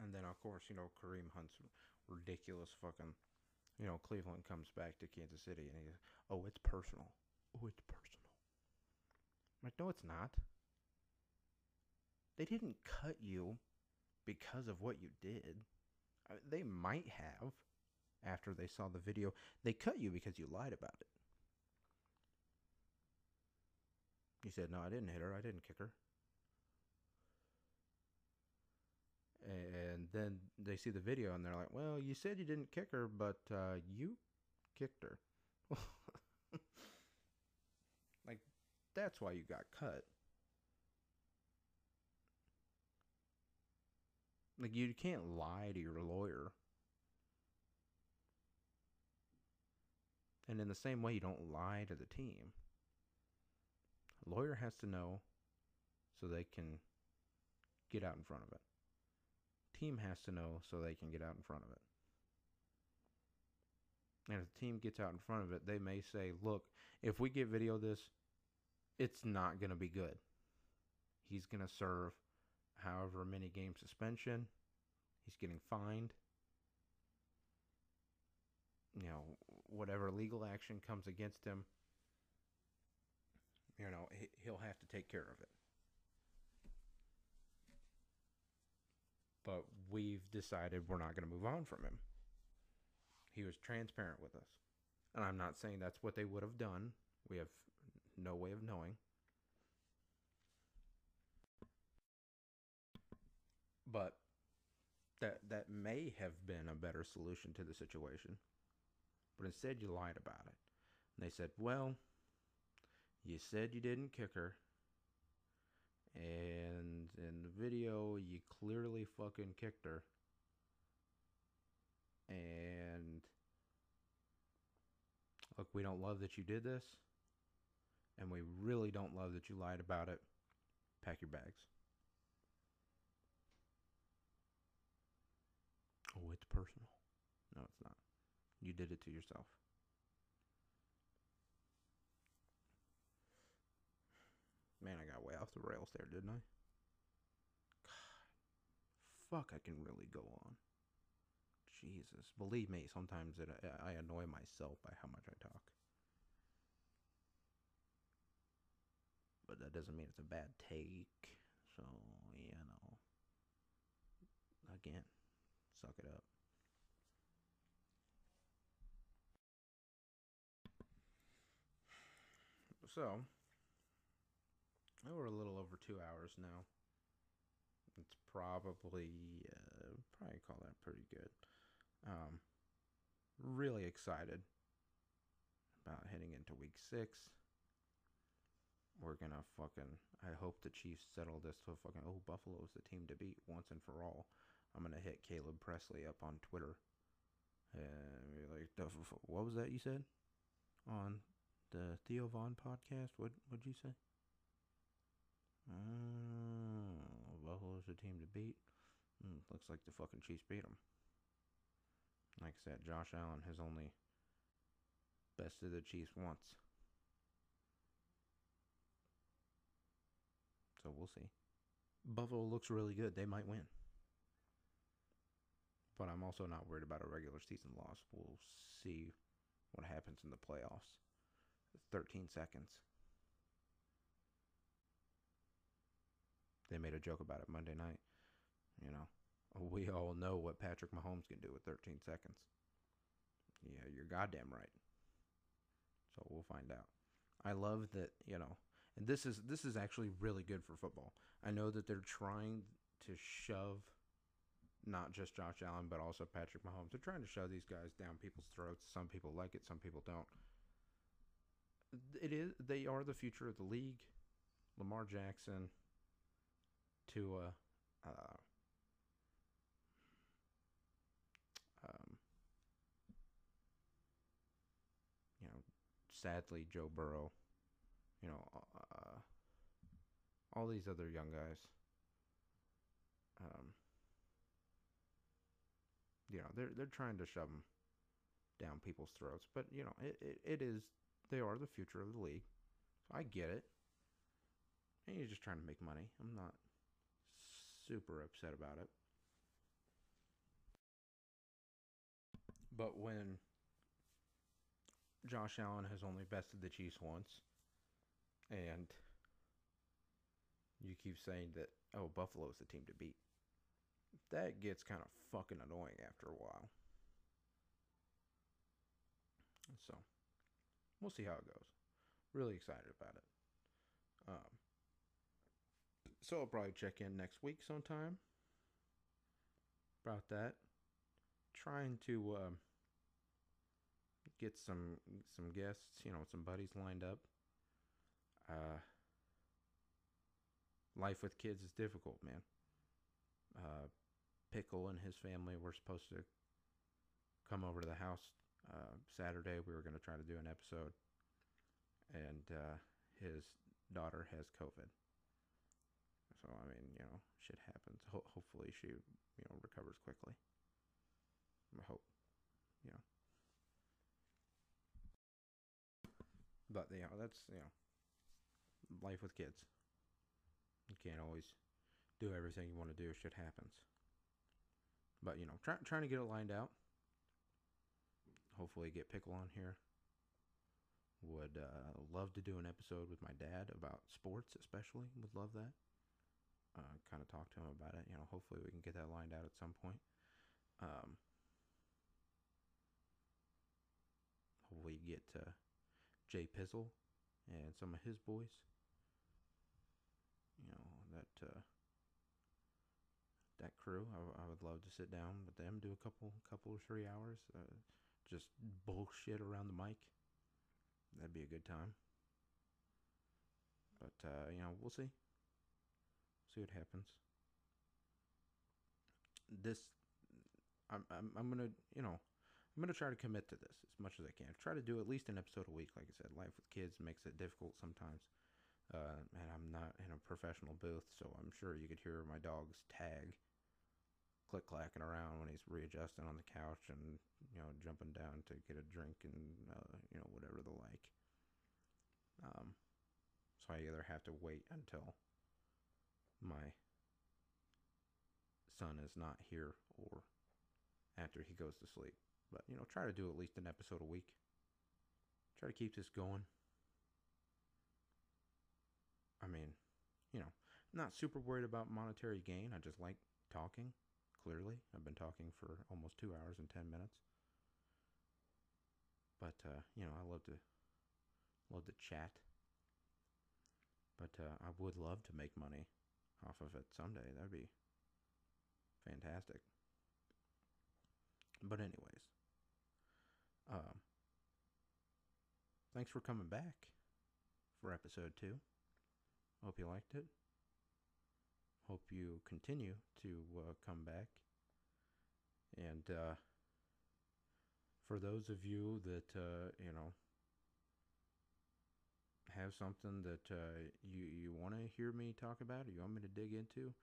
And then of course, you know, Kareem Hunt's ridiculous fucking you know, Cleveland comes back to Kansas City and he goes, "Oh, it's personal. Oh, it's personal." I'm like, no, it's not. They didn't cut you because of what you did. I mean, they might have after they saw the video. They cut you because you lied about it. You said, "No, I didn't hit her. I didn't kick her." And then they see the video and they're like, "Well, you said you didn't kick her, but uh, you kicked her." *laughs* like that's why you got cut. Like you can't lie to your lawyer. And in the same way you don't lie to the team. A lawyer has to know so they can get out in front of it team has to know so they can get out in front of it. And if the team gets out in front of it, they may say, look, if we get video this, it's not going to be good. He's going to serve however many game suspension. He's getting fined. You know, whatever legal action comes against him, you know, he'll have to take care of it. But we've decided we're not going to move on from him. He was transparent with us. And I'm not saying that's what they would have done. We have no way of knowing. But that that may have been a better solution to the situation. But instead you lied about it. And they said, "Well, you said you didn't kick her and in the video you clearly fucking kicked her. And look we don't love that you did this and we really don't love that you lied about it. Pack your bags. Oh it's personal. No it's not. You did it to yourself Man, I way off the rails there, didn't I? God, fuck, I can really go on. Jesus, believe me, sometimes it, I annoy myself by how much I talk. But that doesn't mean it's a bad take. So, you know. Again, suck it up. So, we're a little over two hours now. It's probably uh, probably call that pretty good. Um, really excited about heading into week six. We're gonna fucking. I hope the Chiefs settle this to fucking. Oh, Buffalo's the team to beat once and for all. I'm gonna hit Caleb Pressley up on Twitter Uh, like what was that you said on the Theo Von podcast? What what'd you say? Oh, Buffalo's the team to beat. Mm, looks like the fucking Chiefs beat them. Like I said, Josh Allen has only bested the Chiefs once. So we'll see. Buffalo looks really good. They might win. But I'm also not worried about a regular season loss. We'll see what happens in the playoffs. 13 seconds. They made a joke about it Monday night. You know, *laughs* we all know what Patrick Mahomes can do with 13 seconds. Yeah, you're goddamn right. So we'll find out. I love that, you know, and this is this is actually really good for football. I know that they're trying to shove not just Josh Allen but also Patrick Mahomes. They're trying to shove these guys down people's throats. Some people like it, some people don't. It is they are the future of the league. Lamar Jackson to uh, uh um, you know, sadly Joe Burrow you know, uh, all these other young guys. Um, you know, they're they're trying to shove them down people's throats, but you know, it, it, it is they are the future of the league. So I get it. And you're just trying to make money. I'm not super upset about it. But when Josh Allen has only bested the Chiefs once, and you keep saying that oh Buffalo's the team to beat. That gets kind of fucking annoying after a while. So we'll see how it goes. Really excited about it. Um, so I'll probably check in next week sometime about that. Trying to um, get some some guests, you know, some buddies lined up uh, life with kids is difficult, man. Uh, Pickle and his family were supposed to come over to the house uh, Saturday. We were going to try to do an episode, and uh, his daughter has COVID. So I mean, you know, shit happens. Ho- hopefully, she you know recovers quickly. I hope, you know. But you know, that's you know life with kids. You can't always do everything you want to do. Shit happens. But you know, try, trying to get it lined out. Hopefully, get pickle on here. Would uh, love to do an episode with my dad about sports, especially. Would love that. Uh, kind of talk to him about it. You know, hopefully we can get that lined out at some point. Um, hopefully get uh, Jay Pizzle and some of his boys you know that uh, that crew. I, I would love to sit down with them, do a couple couple or three hours, uh, just bullshit around the mic. That'd be a good time. But uh, you know, we'll see. See what happens. This, I'm, I'm, I'm gonna, you know, I'm gonna try to commit to this as much as I can. Try to do at least an episode a week. Like I said, life with kids makes it difficult sometimes. Uh, and I'm not in a professional booth, so I'm sure you could hear my dog's tag click clacking around when he's readjusting on the couch and you know jumping down to get a drink and uh, you know whatever the like. Um, so I either have to wait until my son is not here or after he goes to sleep. But you know, try to do at least an episode a week. Try to keep this going. I mean, you know, not super worried about monetary gain. I just like talking. Clearly, I've been talking for almost two hours and ten minutes. But uh, you know, I love to love to chat. But uh, I would love to make money off of it someday. That'd be fantastic. But anyways, um, thanks for coming back for episode two. Hope you liked it. Hope you continue to uh, come back. And uh, for those of you that uh, you know have something that uh, you you want to hear me talk about, or you want me to dig into,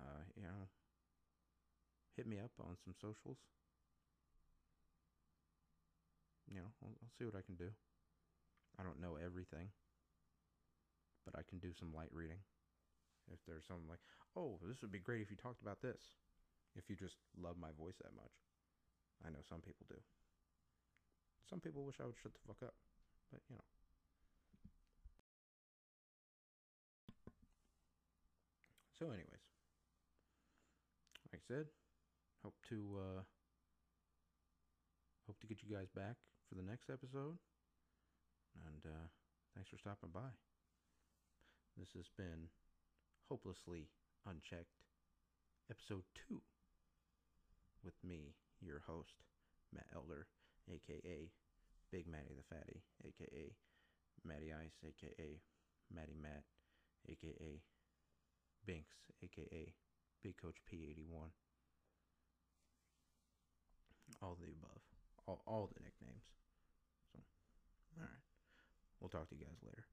uh, you know, hit me up on some socials. You know, I'll, I'll see what I can do. I don't know everything, but I can do some light reading. If there's something like, oh, this would be great if you talked about this. If you just love my voice that much. I know some people do. Some people wish I would shut the fuck up, but you know. So, anyways, like I said, hope to uh, hope to get you guys back for the next episode, and uh, thanks for stopping by. This has been hopelessly unchecked, episode two, with me, your host, Matt Elder, aka Big Matty the Fatty, aka Matty Ice, aka Matty Matt, aka Binks, aka Big Coach P81. All the above. All, all the nicknames. So, alright. We'll talk to you guys later.